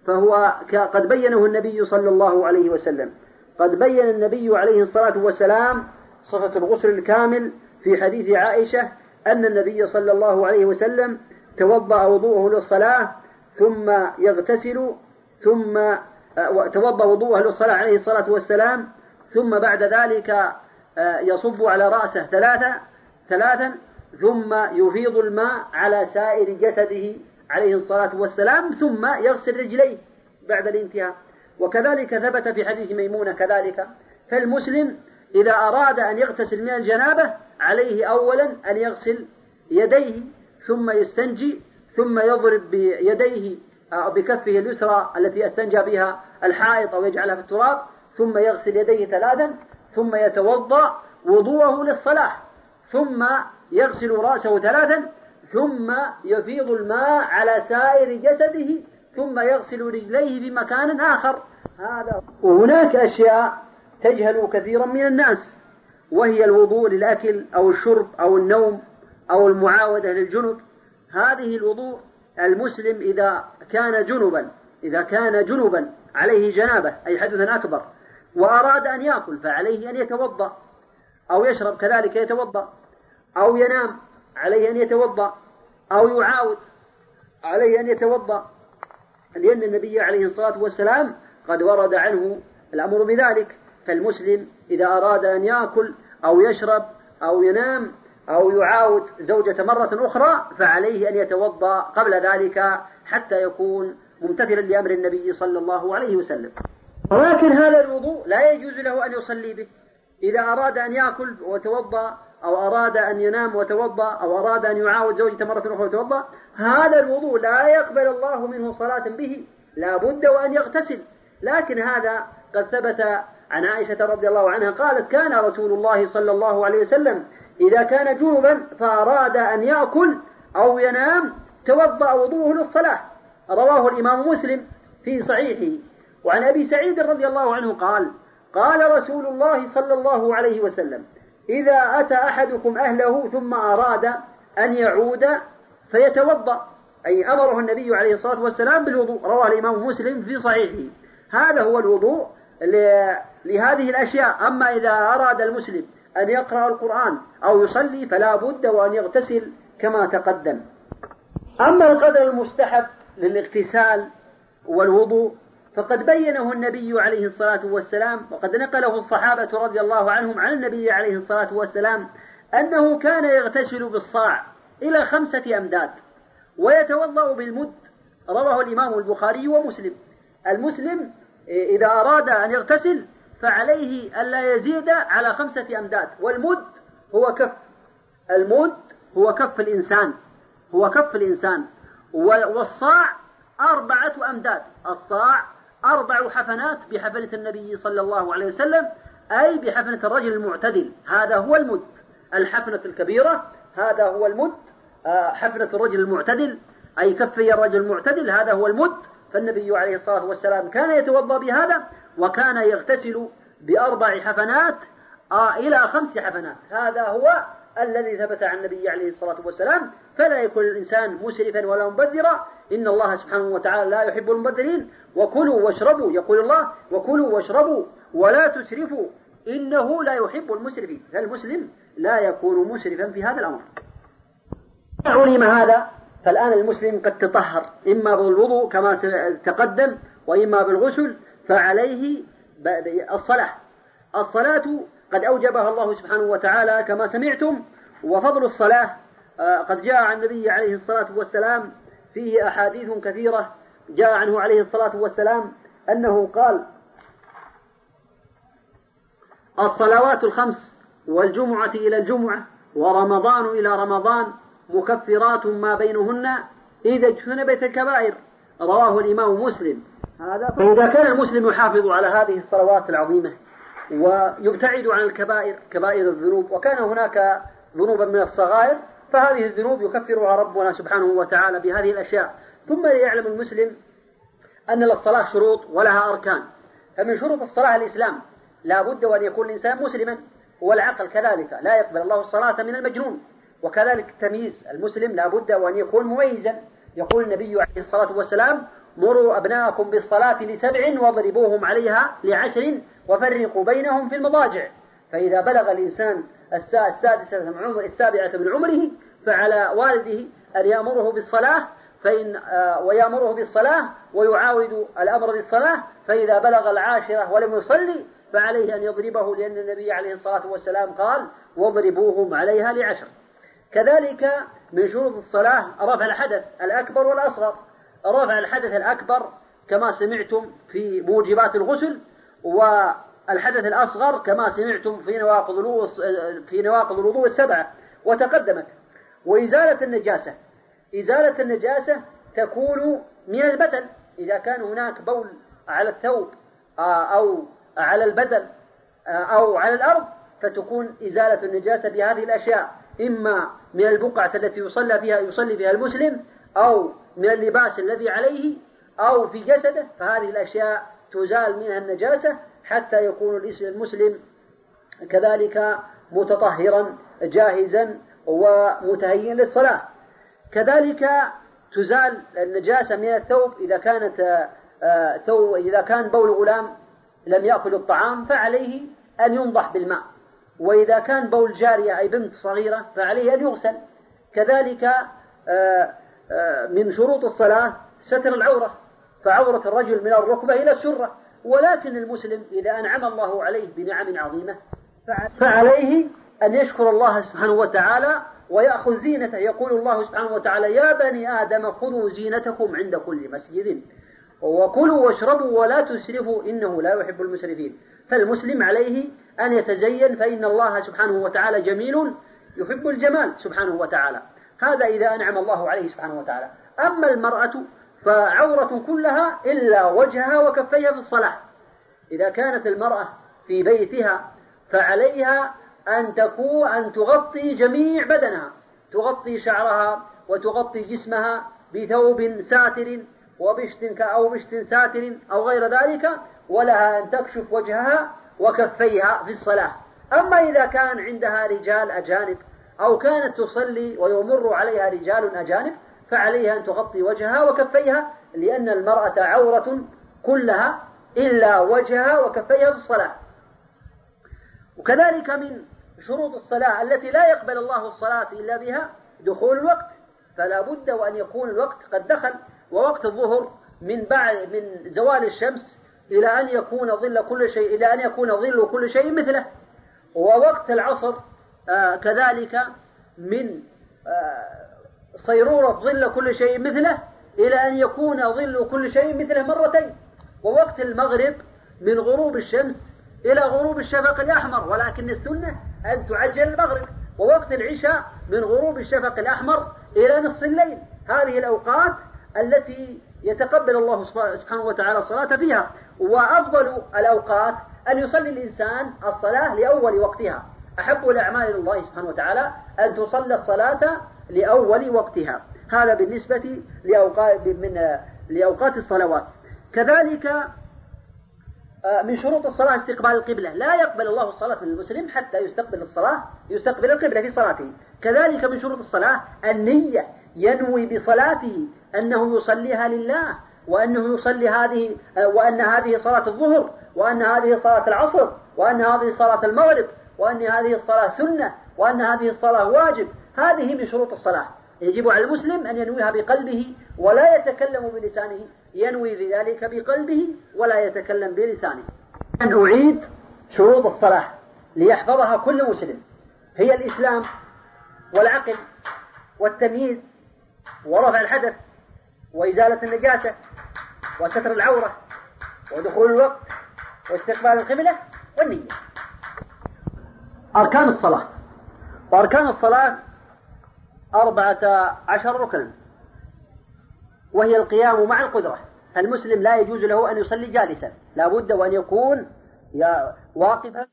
فهو قد بينه النبي صلى الله عليه وسلم. قد بين النبي عليه الصلاة والسلام صفة الغسل الكامل في حديث عائشة أن النبي صلى الله عليه وسلم توضأ وضوءه للصلاة ثم يغتسل ثم آه، توضأ وضوءه للصلاة عليه الصلاة والسلام ثم بعد ذلك آه، يصب على رأسه ثلاثة ثلاثا ثم يفيض الماء على سائر جسده عليه الصلاة والسلام ثم يغسل رجليه بعد الانتهاء. وكذلك ثبت في حديث ميمونة كذلك. فالمسلم إذا أراد أن يغتسل من الجنابة عليه أولا أن يغسل يديه ثم يستنجي ثم يضرب بيديه أو بكفه اليسرى التي استنجى بها الحائط أو يجعلها في التراب ثم يغسل يديه ثلاثا ثم يتوضأ وضوءه للصلاة ثم يغسل رأسه ثلاثا ثم يفيض الماء على سائر جسده ثم يغسل رجليه في مكان آخر. هذا وهناك أشياء تجهل كثيرا من الناس وهي الوضوء للأكل أو الشرب أو النوم أو المعاودة للجنب هذه الوضوء المسلم إذا كان جنبا إذا كان جنبا عليه جنابة أي حدث أكبر وأراد أن يأكل فعليه أن يتوضأ أو يشرب كذلك يتوضأ أو ينام عليه أن يتوضأ أو يعاود عليه أن يتوضأ. لأن النبي عليه الصلاة والسلام قد ورد عنه الأمر بذلك فالمسلم إذا أراد أن يأكل أو يشرب أو ينام أو يعاود زوجة مرة أخرى فعليه أن يتوضأ قبل ذلك حتى يكون ممتثلا لأمر النبي صلى الله عليه وسلم. ولكن هذا الوضوء لا يجوز له أن يصلي به. إذا أراد أن يأكل وتوضأ أو أراد أن ينام وتوضأ أو أراد أن يعاود زوجته مرة أخرى وتوضأ هذا الوضوء لا يقبل الله منه صلاة به. لا بد وأن يغتسل. لكن هذا قد ثبت عن عائشة رضي الله عنها قالت كان رسول الله صلى الله عليه وسلم إذا كان جنبا فأراد أن يأكل أو ينام توضأ وضوءه للصلاة. رواه الإمام مسلم في صحيحه. وعن أبي سعيد رضي الله عنه قال قال رسول الله صلى الله عليه وسلم إذا أتى أحدكم أهله ثم أراد أن يعود فيتوضأ. أي أمره النبي عليه الصلاة والسلام بالوضوء. رواه الإمام مسلم في صحيحه. هذا هو الوضوء لهذه الأشياء. أما إذا أراد المسلم أن يقرأ القرآن أو يصلي فلا بد وأن يغتسل كما تقدم. أما القدر المستحب للاغتسال والوضوء فقد بينه النبي عليه الصلاة والسلام وقد نقله الصحابة رضي الله عنهم عن النبي عليه الصلاة والسلام أنه كان يغتسل بالصاع إلى خمسة أمداد ويتوضأ بالمد رواه الإمام البخاري ومسلم. المسلم إذا أراد أن يغتسل فعليه ألا يزيد على خمسة أمداد والمد هو كف. المد هو كف الإنسان هو كف الإنسان. والصاع أربعة أمداد. الصاع أربع حفنات بحفنة النبي صلى الله عليه وسلم أي بحفنة الرجل المعتدل. هذا هو المد. الحفنة الكبيرة هذا هو المد. آه، حفنة الرجل المعتدل أي كفي الرجل المعتدل هذا هو المد. فالنبي عليه الصلاة والسلام كان يتوضأ بهذا. وكان يغتسل بأربع حفنات آه إلى خمس حفنات. هذا هو الذي ثبت عن النبي عليه الصلاة والسلام. فلا يكون الإنسان مسرفا ولا مبذرا إن الله سبحانه وتعالى لا يحب المبذرين وكلوا واشربوا يقول الله وكلوا واشربوا ولا تسرفوا. إنه لا يحب المسرفين. فالمسلم لا يكون مسرفا في هذا الأمر. علم هذا؟ فالآن المسلم قد تطهر إما بالوضوء كما تقدم وإما بالغسل. فعليه الصلاة. الصلاة قد أوجبها الله سبحانه وتعالى كما سمعتم وفضل الصلاة آه، قد جاء عن النبي عليه الصلاة والسلام فيه أحاديث كثيرة جاء عنه عليه الصلاة والسلام أنه قال الصلوات الخمس والجمعة إلى الجمعة ورمضان إلى رمضان مكفرات ما بينهن إذا اجتنبت الكبائر. رواه الإمام مسلم. هذا فإذا كان المسلم يحافظ على هذه الصلوات العظيمة ويبتعد عن الكبائر كبائر الذنوب وكان هناك ذنوبا من الصغائر فهذه الذنوب يكفرها ربنا سبحانه وتعالى بهذه الأشياء. ثم يعلم المسلم أن للصلاة شروط ولها أركان. فمن شروط الصلاة الإسلام لا بد وأن يكون الإنسان مسلما والعقل كذلك لا يقبل الله الصلاة من المجنون. وكذلك التمييز المسلم لا بد وأن يكون مميزا. يقول النبي عليه الصلاة والسلام مروا أبناءكم بالصلاة لسبع واضربوهم عليها لعشر وفرقوا بينهم في المضاجع. فإذا بلغ الإنسان السادسة من عمر السابعة من عمره فعلى والده أن يأمره بالصلاة فإن آه، ويأمره بالصلاة ويعاود الأمر بالصلاة فإذا بلغ العاشرة ولم يصلي فعليه أن يضربه لأن النبي عليه الصلاة والسلام قال واضربوهم عليها لعشر. كذلك من شروط الصلاة رفع الحدث الأكبر والأصغر. رفع الحدث الأكبر كما سمعتم في موجبات الغسل والحدث الأصغر كما سمعتم في نواقض الوضوء في نواقض الوضوء السبعة وتقدمت. وإزالة النجاسة إزالة النجاسة تكون من البدن. إذا كان هناك بول على الثوب آه، أو على البدن آه، أو على الأرض فتكون إزالة النجاسة بهذه الأشياء. إما من البقعة التي يصلى فيها يصلي فيها المسلم أو من اللباس الذي عليه أو في جسده فهذه الأشياء تزال منها النجاسة حتى يكون المسلم كذلك متطهرا جاهزا ومتهيئا للصلاة. كذلك تزال النجاسة من الثوب إذا كانت آه، ثوب إذا كان بول غلام لم يأكل الطعام فعليه أن ينضح بالماء. وإذا كان بول جارية أي بنت صغيرة فعليه أن يغسل. كذلك آه، من شروط الصلاة ستر العورة فعورة الرجل من الركبة إلى السرة. ولكن المسلم إذا أنعم الله عليه بنعم عظيمة فعليه أن يشكر الله سبحانه وتعالى ويأخذ زينته. يقول الله سبحانه وتعالى يا بني آدم خذوا زينتكم عند كل مسجد. وكلوا واشربوا ولا تسرفوا إنه لا يحب المسرفين. فالمسلم عليه أن يتزين فإن الله سبحانه وتعالى جميل يحب الجمال سبحانه وتعالى. هذا إذا أنعم الله عليه سبحانه وتعالى. أما المرأة فعورة كلها إلا وجهها وكفيها في الصلاة. إذا كانت المرأة في بيتها فعليها أن تكون أن تغطي جميع بدنها. تغطي شعرها وتغطي جسمها بثوب ساتر وبشت أو بشت ساتر أو غير ذلك ولها أن تكشف وجهها وكفيها في الصلاة. أما إذا كان عندها رجال أجانب أو كانت تصلي ويمر عليها رجال أجانب فعليها أن تغطي وجهها وكفيها لأن المرأة عورة كلها إلا وجهها وكفيها في الصلاة. وكذلك من شروط الصلاة التي لا يقبل الله الصلاة إلا بها دخول الوقت فلا بد وأن يكون الوقت قد دخل ووقت الظهر من بعد من زوال الشمس إلى أن يكون ظل كل شيء إلى أن يكون ظل كل شيء مثله. ووقت العصر آه كذلك من آه صيرورة ظل كل شيء مثله إلى أن يكون ظل كل شيء مثله مرتين ووقت المغرب من غروب الشمس إلى غروب الشفق الأحمر ولكن السنة أن تعجل المغرب ووقت العشاء من غروب الشفق الأحمر إلى نصف الليل. هذه الأوقات التي يتقبل الله سبحانه وتعالى الصلاة فيها وأفضل الأوقات أن يصلي الإنسان الصلاة لأول وقتها. أحب الأعمال إلى الله سبحانه وتعالى أن تصلى الصلاة لأول وقتها. هذا بالنسبة لأوقات من لأوقات الصلوات. كذلك آه، من شروط الصلاة استقبال القبلة. لا يقبل الله الصلاة من المسلم حتى يستقبل الصلاة يستقبل القبلة في صلاته. كذلك من شروط الصلاة النية. ينوي بصلاته أنه يصليها لله وأنه يصلي هذه آه، وأن هذه صلاة الظهر وأن هذه صلاة العصر وأن هذه صلاة المغرب. وأن هذه الصلاة سنة وأن هذه الصلاة واجب. هذه من شروط الصلاة. يجب على المسلم أن ينويها بقلبه ولا يتكلم بلسانه. ينوي بذلك بقلبه ولا يتكلم بلسانه. أن أعيد شروط الصلاة ليحفظها كل مسلم. هي الإسلام والعقل والتمييز ورفع الحدث وإزالة النجاسة وستر العورة ودخول الوقت واستقبال القبلة والنية. أركان الصلاة. وأركان الصلاة أربعة عشر ركنا وهي القيام مع القدرة. فالمسلم لا يجوز له أن يصلي جالسا. لا بد وأن يكون واقفا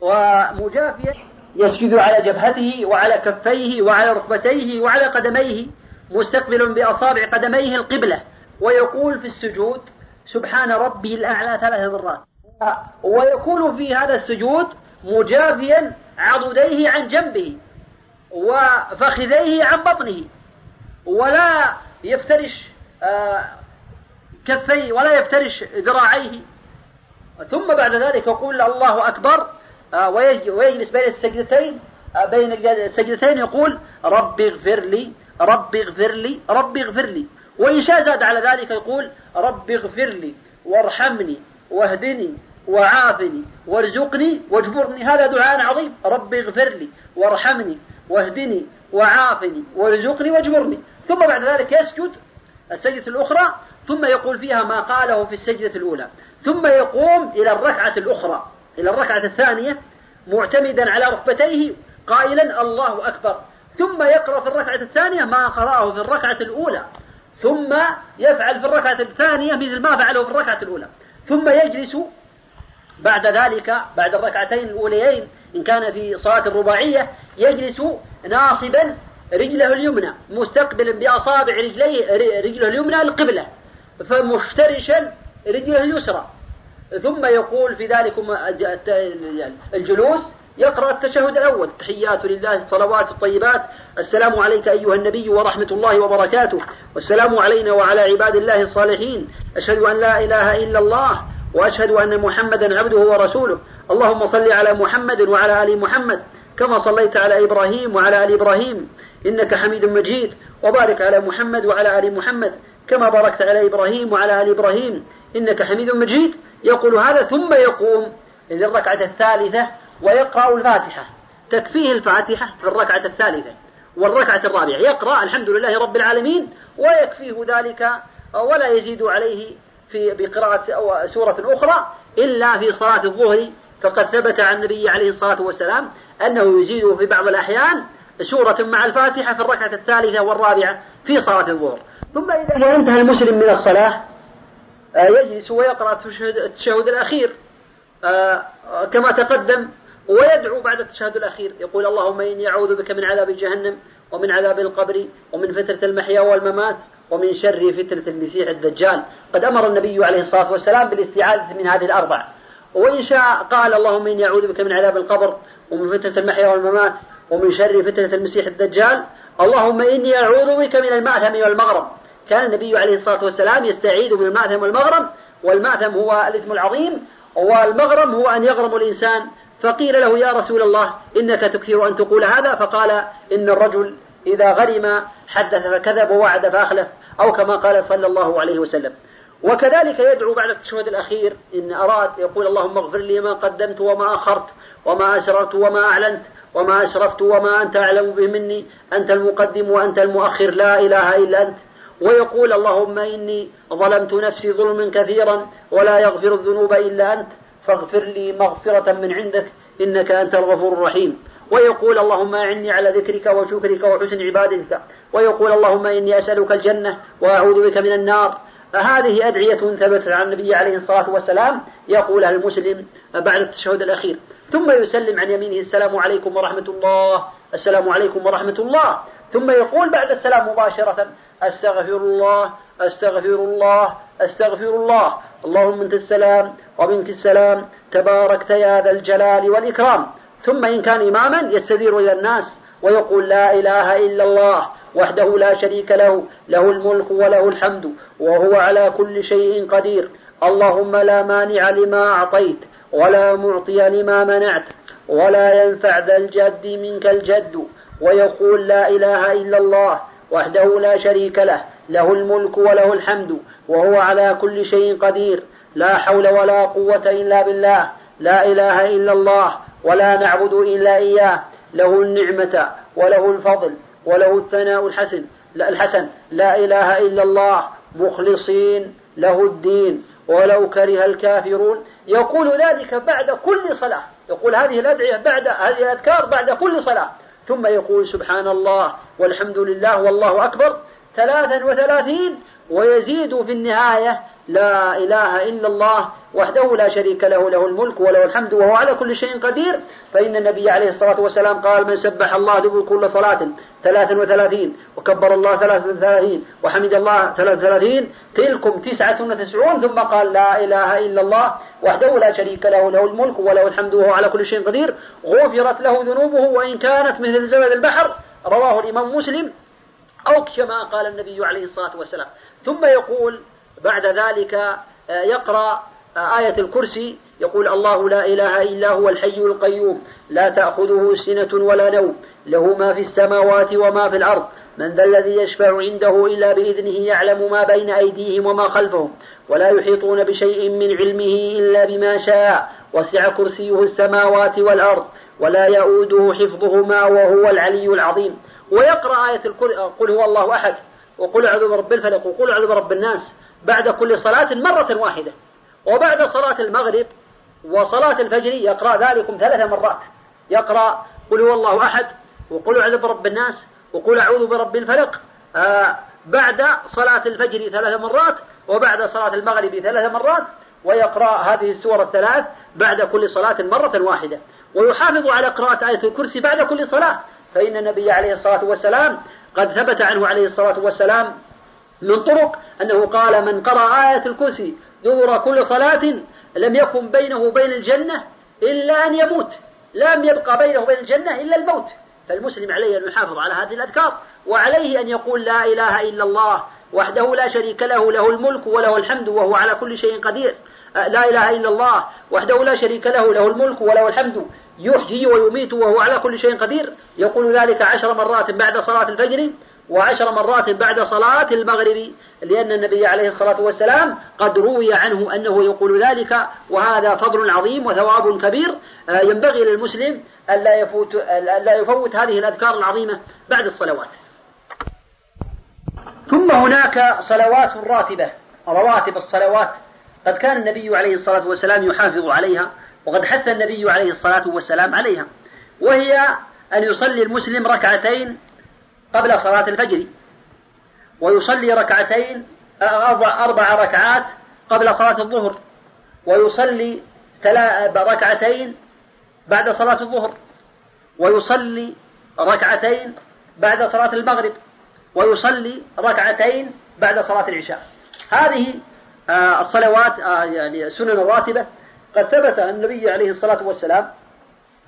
ومجافيا يسجد على جبهته وعلى كفيه وعلى ركبتيه وعلى قدميه مستقبل بأصابع قدميه القبلة. ويقول في السجود سبحان ربي الأعلى ثلاث مرات. ويكون في هذا السجود مجافيا عضديه عن جنبه وفخذيه عن بطنه ولا يفترش آه، كفيه ولا يفترش ذراعيه. ثم بعد ذلك يقول الله أكبر آه، ويجلس بين السجدتين آه، بين السجدتين يقول رب اغفر لي رب اغفر لي رب اغفر لي. وإن شاء زاد على ذلك يقول رب اغفر لي وارحمني واهدني وعافني وارزقني واجبرني. هذا دعاء عظيم. رب اغفر لي وارحمني واهدني وعافني وارزقني واجبرني. ثم بعد ذلك يسجد السجدة الأخرى ثم يقول فيها ما قاله في السجدة الأولى. ثم يقوم إلى الركعة الأخرى إلى الركعة الثانية معتمدا على ركبتيه قائلا الله أكبر. ثم يقرأ في الركعة الثانية ما قرأه في الركعة الأولى. ثم يفعل في الركعة الثانية مثل ما فعله في الركعة الأولى. ثم يجلس بعد ذلك بعد الركعتين الأوليين إن كان في صلاة الرباعية يجلس ناصبا رجله اليمنى مستقبلا بأصابع رجليه رجله اليمنى القبلة فمفترشا رجله اليسرى. ثم يقول في ذلك الجلوس يقرأ التشهد الأول تحيات لله الصلوات الطيبات السلام عليك أيها النبي ورحمة الله وبركاته والسلام علينا وعلى عباد الله الصالحين أشهد أن لا إله إلا الله وأشهد أن محمدا عبده ورسوله. اللهم صل على محمد وعلى آل محمد كما صليت على إبراهيم وعلى آل إبراهيم. إنك حميد مجيد. وبارك على محمد وعلى آل محمد كما باركت على إبراهيم وعلى آل إبراهيم. إنك حميد مجيد. يقول هذا ثم يقوم للركعة الثالثة ويقرأ الفاتحة. تكفيه الفاتحة في الركعة الثالثة والركعة الرابعة. يقرأ الحمد لله رب العالمين ويكفيه ذلك ولا يزيد عليه في بقراءة أو سورة أخرى إلا في صلاة الظهر فقد ثبت عن النبي عليه الصلاة والسلام أنه يزيد في بعض الأحيان سورة مع الفاتحة في الركعة الثالثة والرابعة في صلاة الظهر. ثم إذا انتهى المسلم من الصلاة آه، يجلس ويقرأ التشهد الأخير آه، كما تقدم ويدعو بعد التشهد الأخير. يقول اللهم إني أعوذ بك من عذاب جهنم ومن عذاب القبر ومن فترة المحيا والممات ومن شر فتنة المسيح الدجال. قد أمر النبي عليه الصلاة والسلام بالاستعاذة من هذه الأربع. وإن شاء قال اللهم إني أعوذ بك من عذاب القبر ومن فتنة المحيا والممات ومن شر فتنة المسيح الدجال. اللهم إني أعوذ بك من المأثم والمغرم كان النبي عليه الصلاة والسلام يستعيذ بالمأثم والمغرم والمأثم هو الإثم العظيم. والمغرم هو أن يغرم الإنسان. فقيل له يا رسول الله إنك تكثر أن تقول هذا. فقال إن الرجل إذا غرم حدث فكذب ووعد فأخلف. أو كما قال صلى الله عليه وسلم. وكذلك يدعو بعد التشهد الأخير إن أراد يقول اللهم اغفر لي ما قدمت وما أخرت وما أسررت وما أعلنت وما أشرفت وما أنت أعلم به مني أنت المقدم وأنت المؤخر لا إله إلا أنت. ويقول اللهم إني ظلمت نفسي ظلما كثيرا ولا يغفر الذنوب إلا أنت فاغفر لي مغفرة من عندك إنك أنت الغفور الرحيم. ويقول اللهم أعني على ذكرك وشكرك وحسن عبادتك. ويقول اللهم إني أسألك الجنة وأعوذ بك من النار. هذه أدعية ثبتت عن النبي عليه الصلاة والسلام. يقولها المسلم بعد التشهد الأخير. ثم يسلم عن يمينه السلام عليكم ورحمة الله. السلام عليكم ورحمة الله. ثم يقول بعد السلام مباشرة أستغفر الله أستغفر الله أستغفر الله. اللهم أنت السلام ومنك السلام. تباركت يا ذا الجلال والإكرام. ثم إن كان إماما يستدير إلى الناس ويقول لا إله إلا الله وحده لا شريك له له الملك وله الحمد وهو على كل شيء قدير. اللهم لا مانع لما أعطيت ولا معطي لما منعت ولا ينفع ذا الجد منك الجد. ويقول لا إله إلا الله وحده لا شريك له له الملك وله الحمد وهو على كل شيء قدير. لا حول ولا قوة إلا بالله. لا إله إلا الله ولا نعبد إلا إياه. له النعمة وله الفضل وله الثناء الحسن. لا الحسن. لا إله إلا الله. مخلصين له الدين. ولو كره الكافرون. يقول ذلك بعد كل صلاة. يقول هذه الأدعية بعد هذه الأذكار بعد كل صلاة. ثم يقول سبحان الله والحمد لله والله أكبر. ثلاثا وثلاثين. ويزيد في النهاية لا إله إلا الله وحده لا شريك له له الملك وله الحمد وهو على كل شيء قدير. فإن النبي عليه الصلاة والسلام قال من سبح الله دبر كل صلاة ثلاثا وثلاثين وكبر الله ثلاثا وثلاثين وحمد الله ثلاثا وثلاثين تلكم تسعة وتسعون. ثم قال لا إله إلا الله وحده لا شريك له له الملك وله الحمد وهو على كل شيء قدير. غفرت له ذنوبه وإن كانت مثل زبد البحر. رواه الإمام مسلم. أو كما قال النبي عليه الصلاة والسلام. ثم يقول بعد ذلك آه، يقرأ آه، آية الكرسي يقول الله لا إله إلا هو الحي القيوم لا تأخذه سنة ولا نوم له ما في السماوات وما في الأرض من ذا الذي يشفع عنده إلا بإذنه يعلم ما بين أيديهم وما خلفهم ولا يحيطون بشيء من علمه إلا بما شاء وسع كرسيه السماوات والأرض ولا يؤوده حفظهما وهو العلي العظيم. ويقرأ آية قل هو الله أحد وقل أعوذ برب الفلق وقل أعوذ برب الناس. بعد كل صلاة مرة واحدة. وبعد صلاة المغرب وصلاة الفجر يقرأ ذلكم ثلاث مرات. يقرأ قل هو الله أحد وقل أعوذ برب الناس وقل أعوذ برب الفلق. آه بعد صلاة الفجر ثلاث مرات وبعد صلاة المغرب ثلاث مرات ويقرأ هذه السور الثلاث بعد كل صلاة مرة واحدة. ويحافظ على قراءة آية الكرسي بعد كل صلاة. فإن النبي عليه الصلاة والسلام قد ثبت عنه عليه الصلاة والسلام من طرق أنه قال من قرأ آية الكرسي دبر كل صلاة لم يكن بينه وبين الجنة إلا أن يموت. لم يبقى بينه وبين الجنة إلا الموت. فالمسلم عليه أن يحافظ على هذه الأذكار وعليه أن يقول لا إله إلا الله وحده لا شريك له له الملك وله الحمد وهو على كل شيء قدير. لا إله إلا الله وحده لا شريك له له الملك وله الحمد. يحيي ويميت وهو على كل شيء قدير. يقول ذلك عشر مرات بعد صلاة الفجر وعشر مرات بعد صلاة المغرب لأن النبي عليه الصلاة والسلام قد روي عنه أنه يقول ذلك وهذا فضل عظيم وثواب كبير. آه، ينبغي للمسلم ألا يفوت, ألا يفوت هذه الأذكار العظيمة بعد الصلوات. ثم هناك صلوات راتبة رواتب الصلوات. قد كان النبي عليه الصلاة والسلام يحافظ عليها وقد حث النبي عليه الصلاة والسلام عليها وهي أن يصلي المسلم ركعتين قبل صلاة الفجر. ويصلي ركعتين أربع ركعات قبل صلاة الظهر. ويصلي ركعتين بعد صلاة الظهر. ويصلي ركعتين بعد صلاة المغرب. ويصلي ركعتين بعد صلاة العشاء. هذه آه، الصلوات آه، يعني السنن الراتبة. قد ثبت عن النبي عليه الصلاة والسلام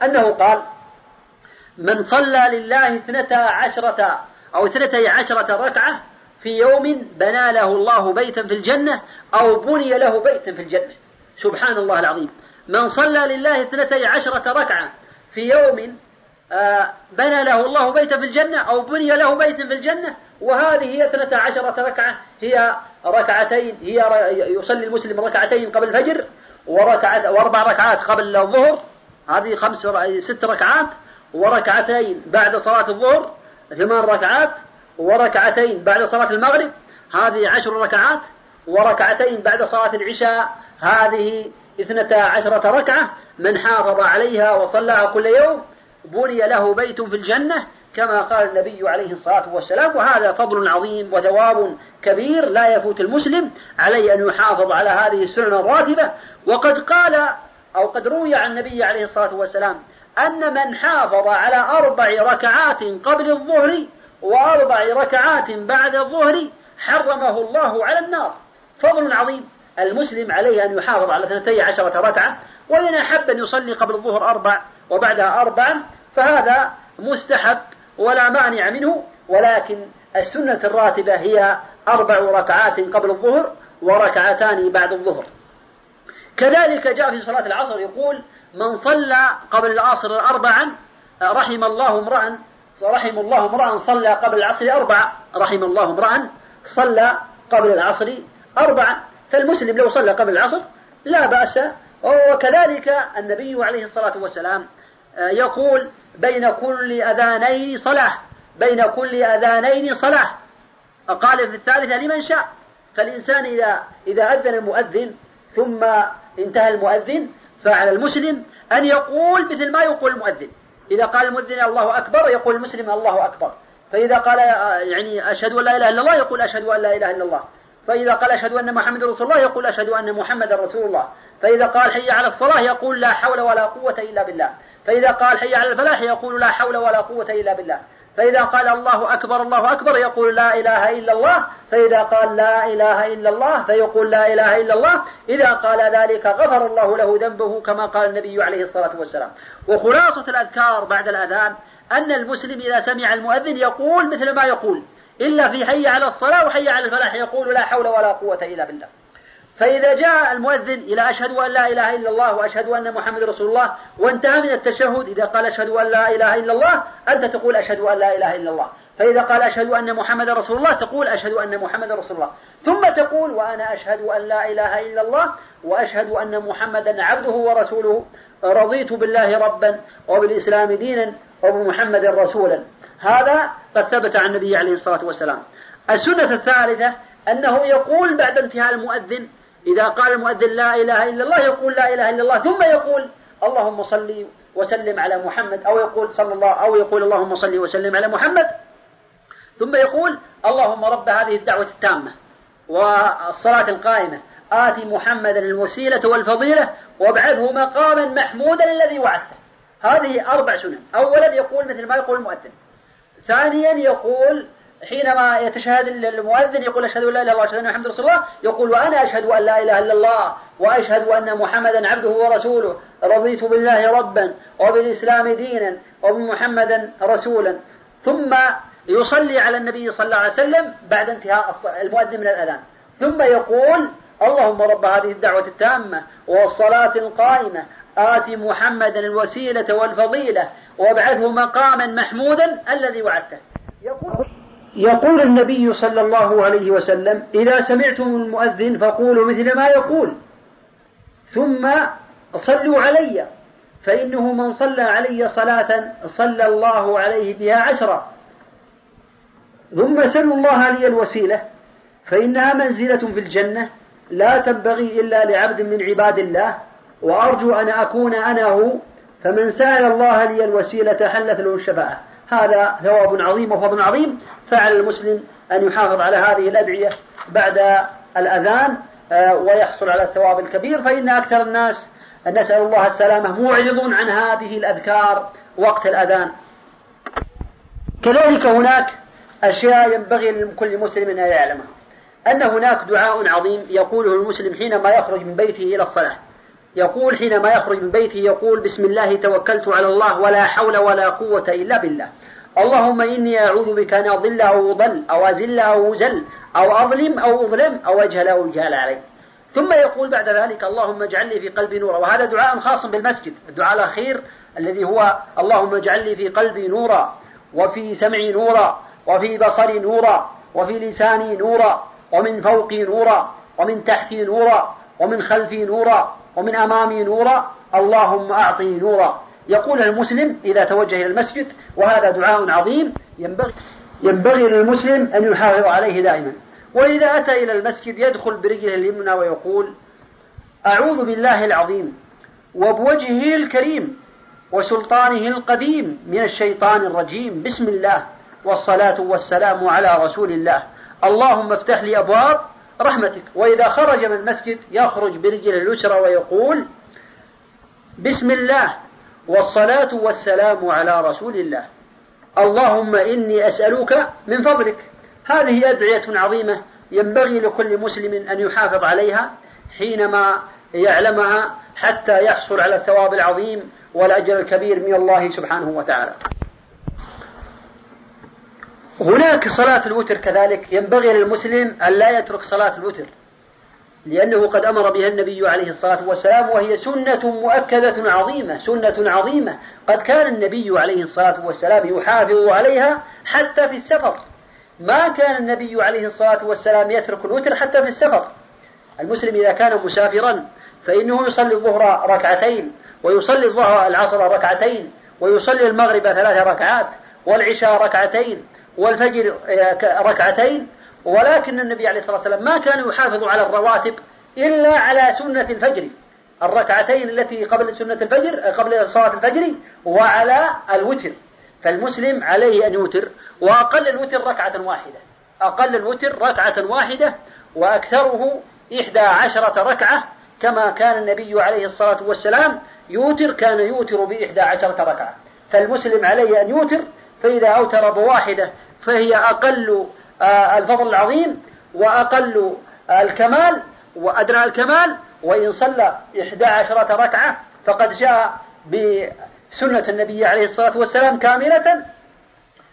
أنه قال من صلى لله اثنتا عشرة أو اثنتي عشرة ركعة في يوم بنى له الله بيتا في الجنة أو بني له بيت في الجنة. سبحان الله العظيم. من صلى لله اثنتي عشرة ركعة في يوم آه، بنى له الله بيتا في الجنة أو بني له بيت في الجنة وهذه هي اثنتا عشرة ركعة. هي ركعتين هي يصلي المسلم ركعتين قبل الفجر وركعة وأربع ركعات قبل الظهر. هذه خمس ست ركعات. وركعتين بعد صلاة الظهر ثمان ركعات وركعتين بعد صلاة المغرب هذه عشر ركعات وركعتين بعد صلاة العشاء هذه اثنتا عشرة ركعة من حافظ عليها وصلاها كل يوم بني له بيت في الجنة كما قال النبي عليه الصلاة والسلام وهذا فضل عظيم وثواب كبير لا يفوت المسلم عليه أن يحافظ على هذه السنن الراتبة. وقد قال أو قد روي عن النبي عليه الصلاة والسلام أن من حافظ على أربع ركعات قبل الظهر وأربع ركعات بعد الظهر حرمه الله على النار. فضل عظيم. المسلم عليه أن يحافظ على اثنتي عشرة ركعة وإن أحب أن يصلي قبل الظهر أربع وبعدها أربع فهذا مستحب ولا مانع منه ولكن السنة الراتبة هي أربع ركعات قبل الظهر وركعتان بعد الظهر. كذلك جاء في صلاة العصر يقول من صلى قبل العصر أربعا رحم الله امرأ رحم الله امرأ صلى قبل العصر أربعة رحم الله امرأ صلى قبل العصر أربعة. فالمسلم لو صلى قبل العصر لا بأس. وكذلك النبي عليه الصلاة والسلام آه، يقول بين كل أذانين صلاة بين كل أذانين صلاة. قال في الثالثة لمن شاء. فالإنسان إذا إذا أذن المؤذن ثم انتهى المؤذن فعلى المسلم أن يقول مثل ما يقول المؤذن. إذا قال المؤذن الله أكبر يقول المسلم الله أكبر. فإذا قال يعني أشهد أن لا إله إلا الله يقول أشهد أن لا إله إلا الله. فإذا قال أشهد أن محمد رسول الله يقول أشهد أن محمد رسول الله. فإذا قال حي على الصلاة يقول لا حول ولا قوة إلا بالله. فإذا قال حي على الفلاح يقول لا حول ولا قوة إلا بالله. فإذا قال الله أكبر الله أكبر يقول لا إله إلا الله فإذا قال لا إله إلا الله فيقول لا إله إلا الله. إذا قال ذلك غفر الله له ذنبه كما قال النبي عليه الصلاة والسلام. وخلاصة الأذكار بعد الأذان أن المسلم إذا سمع المؤذن يقول مثل ما يقول إلا في حي على الصلاة وحي على الفلاح يقول لا حول ولا قوة إلا بالله. فإذا جاء المؤذن إلى أشهد أن لا إله إلا الله وأشهد أن محمد رسول الله وانتهى من التشهد إذا قال أشهد أن لا إله إلا الله أنت تقول أشهد أن لا إله إلا الله. فإذا قال أشهد أن محمد رسول الله تقول أشهد أن محمد رسول الله. ثم تقول وأنا أشهد أن لا إله إلا الله وأشهد أن محمدا عبده ورسوله. رضيت بالله ربا وبالإسلام دينا وبمحمد رسولا. هذا قد ثبت عن النبي عليه الصلاة والسلام. السنة الثالثة أنه يقول بعد انتهاء المؤذن إذا قال المؤذن لا إله إلا الله يقول لا إله إلا الله ثم يقول اللهم صل وسلم على محمد أو يقول صلى الله أو يقول اللهم صل وسلم على محمد ثم يقول اللهم رب هذه الدعوة التامة والصلاة القائمة آتي محمدا الوسيلة والفضيلة وابعثه مقاما محمودا الذي وعدته. هذه أربع سنن أولا يقول مثل ما يقول المؤذن. ثانيا يقول حينما يتشهد المؤذن يقول أشهد أن لا إله إلا الله وأشهد أن محمد رسول الله يقول وأنا أشهد أن لا إله إلا الله وأشهد أن محمدا عبده ورسوله رضيت بالله ربا وبالإسلام دينا وبمحمدا رسولا. ثم يصلي على النبي صلى الله عليه وسلم بعد انتهاء المؤذن من الأذان. ثم يقول اللهم رب هذه الدعوة التامة والصلاة القائمة آت محمدا الوسيلة والفضيلة وابعثه مقاما محمودا الذي وعدته. يقول يقول النبي صلى الله عليه وسلم إذا سمعتم المؤذن فقولوا مثل ما يقول ثم صلوا علي فإنه من صلى علي صلاة صلى الله عليه بها عشرة. ثم سلوا الله لي الوسيلة فإنها منزلة في الجنة لا تنبغي إلا لعبد من عباد الله وأرجو أن أكون أنا هو فمن سأل الله لي الوسيلة حلت له الشفاعة. هذا ثواب عظيم وفضل عظيم. فعلى المسلم أن يحافظ على هذه الأدعية بعد الأذان آه، ويحصل على الثواب الكبير. فإن أكثر الناس نسأل الله السلامة معرض عن هذه الأذكار وقت الأذان. كذلك هناك أشياء ينبغي لكل مسلم أن يعلمها. أن هناك دعاء عظيم يقوله المسلم حينما يخرج من بيته إلى الصلاة. يقول حينما يخرج من بيته يقول بسم الله توكلت على الله ولا حول ولا قوة إلا بالله. اللهم إني أعوذ بك أن أضل أو أضل أو أزل أو أزل أو أظلم أو أظلم أو أجهل أو أجهل علي ثم يقول بعد ذلك اللهم اجعل لي في قلبي نورا. وهذا دعاء خاص بالمسجد الدعاء الأخير الذي هو اللهم اجعل لي في قلبي نورا وفي سمعي نورا وفي بصري نورا وفي لساني نورا ومن فوقي نورا ومن تحتي نورا ومن خلفي نورا ومن أمامي نورا. اللهم أعطني نورا. يقول المسلم إذا توجه إلى المسجد وهذا دعاء عظيم ينبغي ينبغي للمسلم أن يحافظ عليه دائما. وإذا أتى إلى المسجد يدخل برجله اليمنى ويقول أعوذ بالله العظيم وبوجهه الكريم وسلطانه القديم من الشيطان الرجيم. بسم الله والصلاة والسلام على رسول الله. اللهم افتح لي أبواب رحمتك. وإذا خرج من المسجد يخرج برجل اليسرى ويقول بسم الله والصلاة والسلام على رسول الله. اللهم إني أسألك من فضلك. هذه أدعية عظيمة ينبغي لكل مسلم أن يحافظ عليها حينما يعلمها حتى يحصل على الثواب العظيم والأجر الكبير من الله سبحانه وتعالى. هناك صلاة الوتر كذلك. ينبغي للمسلم أن لا يترك صلاة الوتر. لأنه قد أمر بها النبي عليه الصلاة والسلام وهي سنة مؤكدة عظيمة سنة عظيمة. قد كان النبي عليه الصلاة والسلام يحافظ عليها حتى في السفر. ما كان النبي عليه الصلاة والسلام يترك الوتر حتى في السفر. المسلم إذا كان مسافرا فإنه يصلي الظهر ركعتين ويصلي الظهر العصر ركعتين ويصلي المغرب ثلاث ركعات والعشاء ركعتين والفجر آه، ركعتين ولكن النبي عليه الصلاة والسلام ما كان يحافظ على الرواتب إلا على سنة الفجر. الركعتين التي قبل سنة الفجر قبل صلاة الفجر وعلى الوتر. فالمسلم عليه أن يوتر وأقل الوتر ركعة واحدة. أقل الوتر ركعة واحدة وأكثره إحدى عشرة ركعة كما كان النبي عليه الصلاة والسلام يوتر كان يوتر بإحدى عشرة ركعة. فالمسلم عليه أن يوتر فإذا أوتر بواحدة فهي أقل الفضل العظيم وأقل الكمال وأدنى الكمال وإن صلى إحدى عشرة ركعة فقد جاء بسنة النبي عليه الصلاة والسلام كاملة.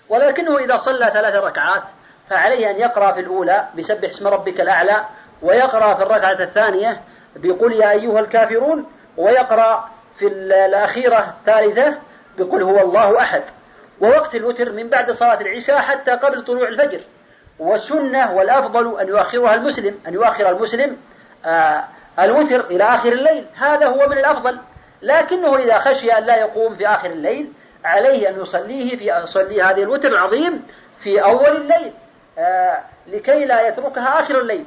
ولكنه إذا صلى ثلاث ركعات فعليه أن يقرأ في الأولى بسبح اسم ربك الأعلى ويقرأ في الركعة الثانية بقل يا أيها الكافرون ويقرأ في الأخيرة الثالثة بقل هو الله أحد. ووقت الوتر من بعد صلاة العشاء حتى قبل طلوع الفجر. والسنة والأفضل أن يؤخرها المسلم أن يؤخر المسلم آه الوتر إلى آخر الليل. هذا هو من الأفضل. لكنه إذا خشي أن لا يقوم في آخر الليل عليه أن يصليه في يصلي هذه الوتر العظيم في أول الليل آه لكي لا يتركها آخر الليل.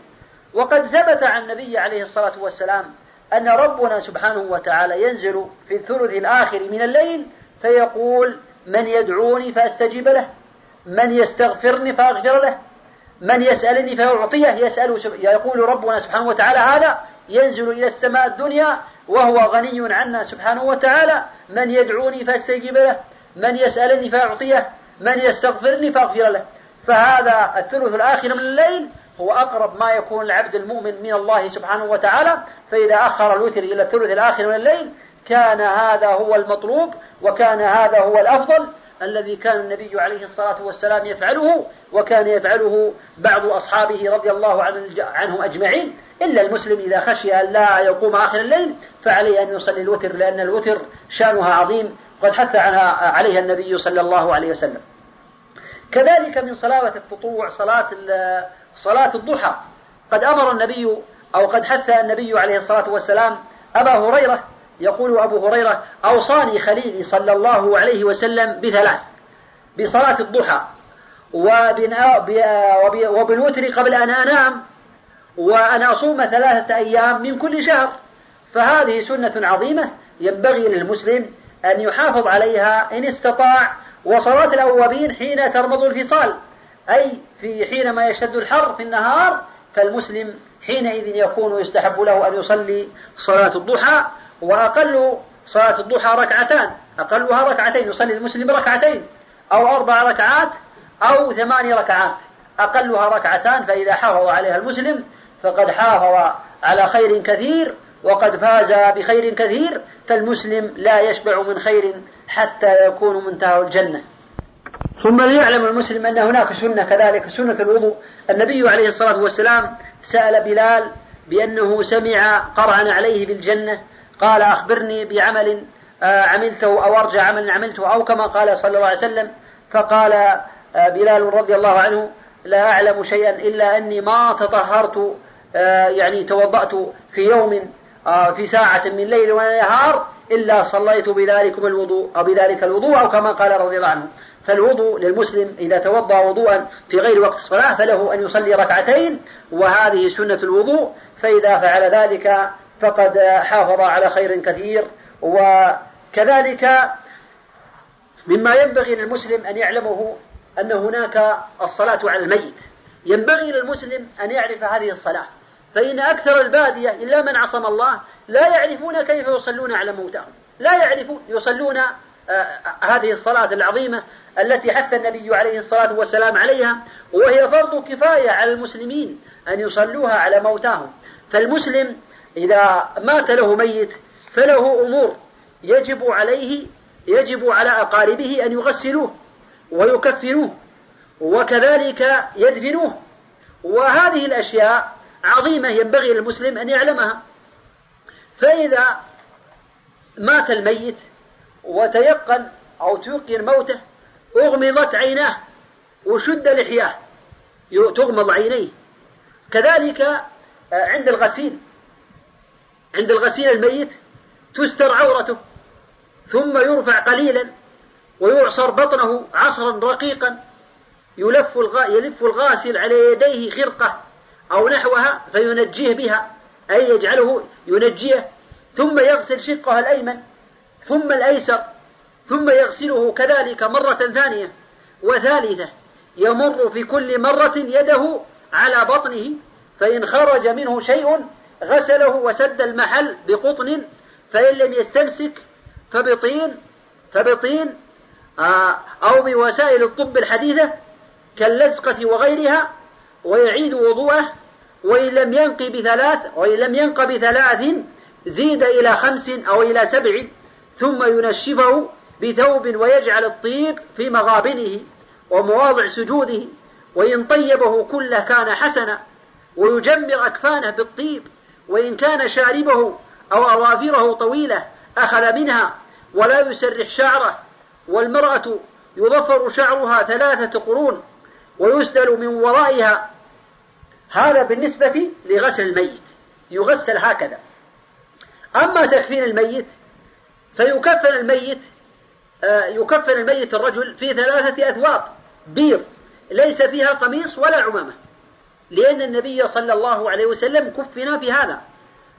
وقد ثبت عن النبي عليه الصلاة والسلام أن ربنا سبحانه وتعالى ينزل في الثلث الآخر من الليل فيقول من يدعوني فأستجيب له من يستغفرني فأغفر له من يسألني فأعطيه يسأل يقول ربنا سبحانه وتعالى هذا ينزل إلى السماء الدنيا وهو غني عنا سبحانه وتعالى. من يدعوني فأستجيب له من يسألني فأعطيه من يستغفرني فأغفر له. فهذا الثلث الآخر من الليل هو أقرب ما يكون العبد المؤمن من الله سبحانه وتعالى. فإذا أخر الوتر إلى الثلث الآخر من الليل كان هذا هو المطلوب وكان هذا هو الأفضل. الذي كان النبي عليه الصلاة والسلام يفعله وكان يفعله بعض أصحابه رضي الله عنهم أجمعين إلا المسلم إذا خشي أن لا يقوم آخر الليل فعليه أن يصلي الوتر لأن الوتر شأنها عظيم قد حث عنها عليها النبي صلى الله عليه وسلم. كذلك من صلاة التطوع صلاة صلاة الضحى. قد أمر النبي أو قد حث النبي عليه الصلاة والسلام أبا هريرة يقول أبو هريرة أوصاني خليلي صلى الله عليه وسلم بثلاث بصلاة الضحى وبالوتر قبل أن أنام وأن أصوم ثلاثة أيام من كل شهر. فهذه سنة عظيمة ينبغي للمسلم أن يحافظ عليها إن استطاع وصلاة الأوابين حين ترمض الفصال أي في حينما يشتد الحر في النهار فالمسلم حينئذ يكون يستحب له أن يصلي صلاة الضحى وأقل صلاة الضحى ركعتان أقلها ركعتين يصلي المسلم ركعتين أو أربع ركعات أو ثماني ركعات. أقلها ركعتان فإذا حافظ عليها المسلم فقد حافظ على خير كثير وقد فاز بخير كثير فالمسلم لا يشبع من خير حتى يكون منتهى الجنة. ثم ليعلم المسلم أن هناك سنة كذلك سنة الوضوء. النبي عليه الصلاة والسلام سأل بلال بأنه سمع قرعا عليه بالجنة. قال أخبرني بعمل آه، عملته أو أرجى عمل عملته أو كما قال صلى الله عليه وسلم. فقال آه، بلال رضي الله عنه لا أعلم شيئا إلا أني ما تطهرت آه، يعني توضأت في يوم في ساعة من ليل ونهار إلا صليت بذلكم الوضوء أو بذلك الوضوء أو كما قال رضي الله عنه. فالوضوء للمسلم إذا توضأ وضوءا في غير وقت الصلاة فله أن يصلي ركعتين وهذه سنة الوضوء. فإذا فعل ذلك فقد حافظ على خير كثير. وكذلك مما ينبغي للمسلم أن يعلمه أن هناك الصلاة على الميت. ينبغي للمسلم أن يعرف هذه الصلاة. فإن أكثر البادية إلا من عصم الله لا يعرفون كيف يصلون على موتاهم لا يعرفون يصلون آه، هذه الصلاة العظيمة التي حث النبي عليه الصلاة والسلام عليها. وهي فرض كفاية على المسلمين أن يصلوها على موتاهم. فالمسلم إذا مات له ميت فله أمور يجب عليه يجب على أقاربه أن يغسلوه ويكفنوه وكذلك يدفنوه. وهذه الأشياء عظيمة ينبغي للمسلم أن يعلمها. فإذا مات الميت وتيقن أو تيقن موته أغمضت عيناه وشد لحياه تغمض عينيه. كذلك آه، عند الغسيل عند الغسيل الميت تستر عورته ثم يرفع قليلا ويعصر بطنه عصرا رقيقا يلف يلف الغاسل على يديه خرقة أو نحوها فينجيه بها أي يجعله ينجيه ثم يغسل شقه الأيمن ثم الأيسر ثم يغسله كذلك مرة ثانية وثالثة يمر في كل مرة يده على بطنه فإن خرج منه شيء غسله وسد المحل بقطن فإن لم يستمسك فبطين فبطين آه، أو بوسائل الطب الحديثة كاللزقة وغيرها ويعيد وضوءه وإن لم ينق بثلاث وإن لم ينق بثلاث زيد إلى خمس أو إلى سبع ثم ينشفه بثوب ويجعل الطيب في مغابنه ومواضع سجوده وإن طيبه كله كان حسنا ويجمر أكفانه بالطيب. وإن كان شاربه أو أظافره طويلة أخذ منها ولا يسرح شعره والمرأة يظفر شعرها ثلاثة قرون ويسدل من ورائها هذا بالنسبة لغسل الميت يغسل هكذا. أما تكفين الميت فيكفن الميت آه، يكفن الميت الرجل في ثلاثة أثواب بيض ليس فيها قميص ولا عمامة. لأن النبي صلى الله عليه وسلم كفن في هذا.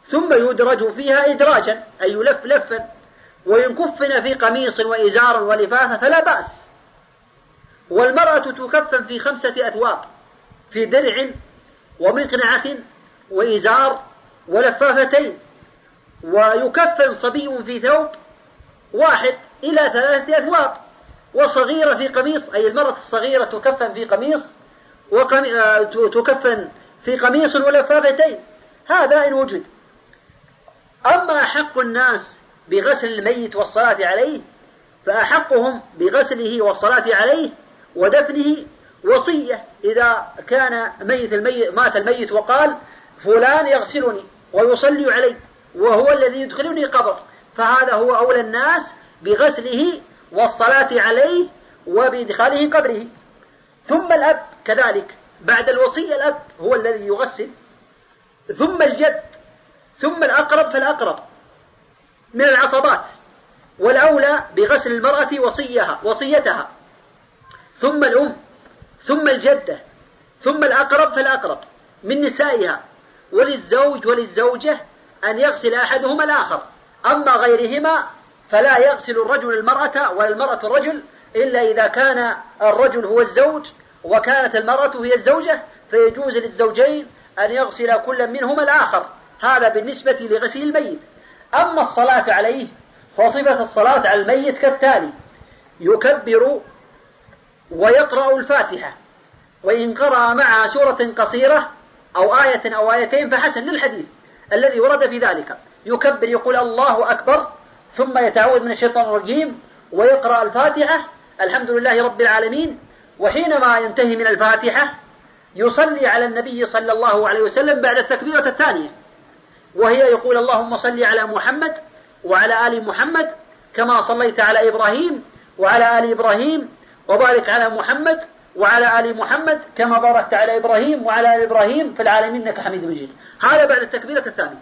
ثم يدرج فيها إدراجا أي يلف لفا. وإن كفن في قميص وإزار ولفافة فلا بأس. والمرأة تكفن في خمسة أثواب في درع ومقنعة وإزار ولفافتين. ويكفن صبي في ثوب واحد إلى ثلاثة أثواب. وصغيرة في قميص أي المرأة الصغيرة تكفن في قميص وقمي... آه، تكفن في قميص ولفافتين هذا إن وجد. أما أحق الناس بغسل الميت والصلاة عليه فأحقهم بغسله والصلاة عليه ودفنه وصية. إذا كان ميت الميت مات الميت وقال فلان يغسلني ويصلي علي وهو الذي يدخلني قبر فهذا هو أولى الناس بغسله والصلاة عليه وبإدخاله قبره. ثم الأب كذلك. بعد الوصية الأب هو الذي يغسل. ثم الجد. ثم الأقرب فالأقرب. من العصبات. والأولى بغسل المرأة وصيها وصيتها. ثم الأم. ثم الجدة. ثم الأقرب فالأقرب. من نسائها. وللزوج وللزوجة أن يغسل أحدهما الآخر. أما غيرهما فلا يغسل الرجل المرأة ولا المرأة الرجل إلا إذا كان الرجل هو الزوج وكانت المرأة هي الزوجة فيجوز للزوجين أن يغسل كل منهما الآخر. هذا بالنسبة لغسيل الميت. أما الصلاة عليه فصفة الصلاة على الميت كالتالي يكبر ويقرأ الفاتحة وإن قرأ معها سورة قصيرة أو آية أو آيتين فحسن للحديث الذي ورد في ذلك. يكبر يقول الله أكبر ثم يتعوذ من الشيطان الرجيم ويقرأ الفاتحة الحمد لله رب العالمين. وحينما ينتهي من الفاتحة يصلي على النبي صلى الله عليه وسلم بعد التكبيرة الثانية. وهي يقول اللهم صل على محمد وعلى آل محمد كما صليت على إبراهيم وعلى آل إبراهيم وبارك على محمد وعلى آل محمد كما باركت على إبراهيم وعلى آل إبراهيم. في العالمين إنك حميد مجيد. هذا بعد التكبيرة الثانية.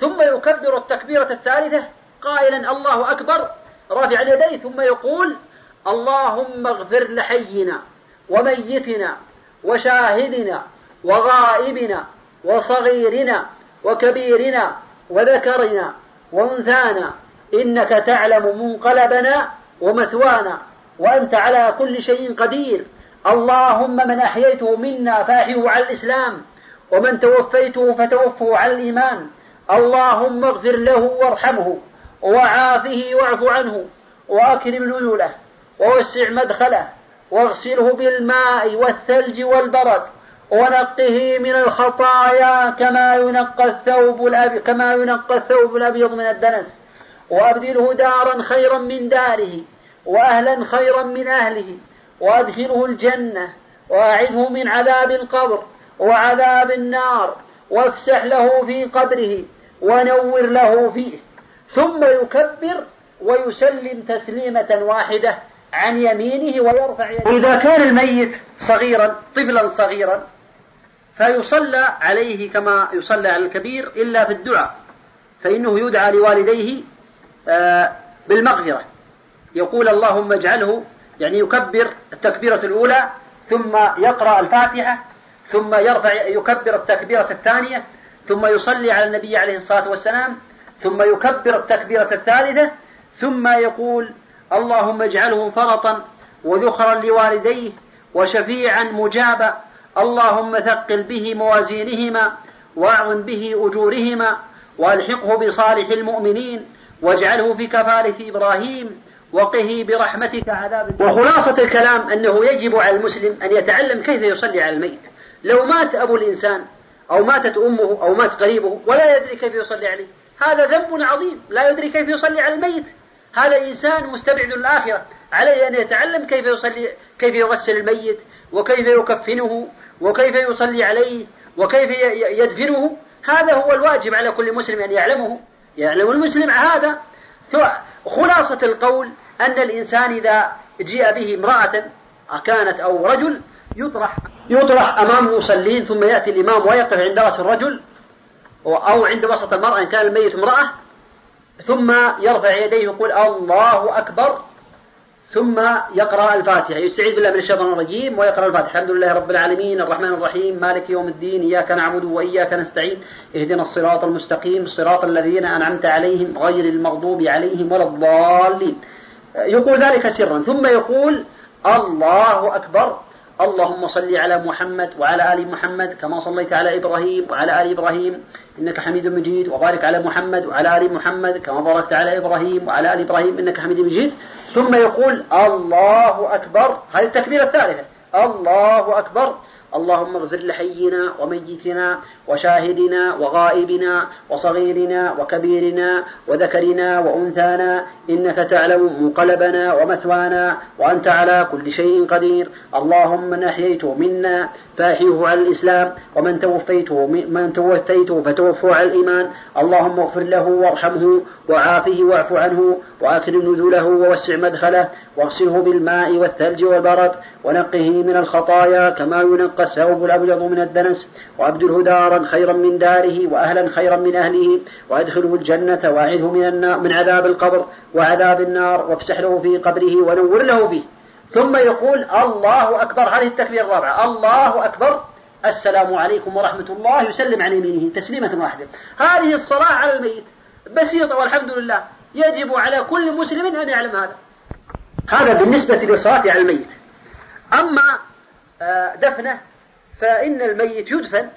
ثم يكبر التكبيرة الثالثة قائلا الله أكبر رافع اليدين ثم يقول اللهم اغفر لحينا وميتنا وشاهدنا وغائبنا وصغيرنا وكبيرنا وذكرنا وانثانا إنك تعلم منقلبنا ومثوانا وأنت على كل شيء قدير. اللهم من أحييته منا فأحيه على الإسلام ومن توفيته فتوفه على الإيمان. اللهم اغفر له وارحمه وعافه واعف عنه وأكرم نزوله. ووسع مدخله واغسله بالماء والثلج والبرد ونقه من الخطايا كما ينقى الثوب الأبيض كما ينقى الثوب الأبيض من الدنس وأبدله دارا خيرا من داره وأهلا خيرا من أهله وأدخله الجنة وأعذه من عذاب القبر وعذاب النار وافسح له في قبره ونور له فيه ثم يكبر ويسلم تسليمة واحدة. عن يمينه ويرفع يمينه. إذا كان الميت صغيرا طفلا صغيرا فيصلى عليه كما يصلى على الكبير إلا في الدعاء. فإنه يدعى لوالديه آه، بالمغفرة. يقول اللهم اجعله يعني يكبر التكبيرة الأولى ثم يقرأ الفاتحة ثم يرفع يكبر التكبيرة الثانية ثم يصلي على النبي عليه الصلاة والسلام ثم يكبر التكبيرة الثالثة ثم يقول اللهم اجعله فرطا وذخرا لوالديه وشفيعا مجابا. اللهم ثقل به موازينهما وأعظم به أجورهما وألحقه بصالح المؤمنين واجعله في كفاله إبراهيم وقه برحمتك عذاب وخلاصة الكلام أنه يجب على المسلم أن يتعلم كيف يصلي على الميت. لو مات أبو الإنسان أو ماتت أمه أو مات قريبه ولا يدري كيف يصلي عليه. هذا ذنب عظيم. لا يدري كيف يصلي على الميت. هذا إنسان مستبعد للآخرة عليه أن يتعلم كيف يصلي كيف يغسل الميت وكيف يكفنه وكيف يصلي عليه وكيف يدفنه. هذا هو الواجب على كل مسلم أن يعلمه. يعلم المسلم هذا. خلاصة القول أن الإنسان إذا جيء به امرأة كانت أو رجل يطرح يطرح أمام المصلين ثم يأتي الإمام ويقف عند رأس الرجل أو عند وسط المرأة إن كان الميت امرأة ثم يرفع يديه ويقول الله أكبر ثم يقرأ الفاتحة. يستعيذ بالله من الشيطان الرجيم ويقرأ الفاتحة. الحمد لله رب العالمين الرحمن الرحيم مالك يوم الدين إياك نعبد وإياك نستعين اهدنا الصراط المستقيم صراط الذين أنعمت عليهم غير المغضوب عليهم ولا الضالين. يقول ذلك سرا ثم يقول الله أكبر. اللهم صل على محمد وعلى آل محمد كما صليت على إبراهيم وعلى آل إبراهيم. إنك حميد مجيد. وبارك على محمد وعلى آل محمد كما باركت على إبراهيم وعلى آل إبراهيم. إنك حميد مجيد. ثم يقول الله أكبر. هذه التكبيرة الثالثة. الله أكبر. اللهم اغفر لحينا وميتنا وشاهدنا وغائبنا وصغيرنا وكبيرنا وذكرنا وأنثانا إنك تعلم منقلبنا ومثوانا وأنت على كل شيء قدير. اللهم من أحييته منا فأحيه على الإسلام ومن توفيته من توفيته فتوفه على الإيمان. اللهم اغفر له وارحمه وعافه واعف عنه وأكرم نزوله ووسع مدخله واغسله بالماء والثلج والبرد ونقه من الخطايا كما ينقى الثوب الأبيض من الدنس وأبدله دارا خيرا من داره وأهلا خيرا من أهله وأدخله الجنة وأعذه من, النار من عذاب القبر وعذاب النار وافسح له في قبره ونور له فيه. ثم يقول الله أكبر. هذه التكبيرة الرابعة. الله أكبر. السلام عليكم ورحمة الله يسلم عن يمينه تسليمة واحدة. هذه الصلاة على الميت. بسيطة والحمد لله. يجب على كل مسلم أن يعلم هذا. هذا بالنسبة للصلاة على الميت. أما آه، دفنه فإن الميت يدفن.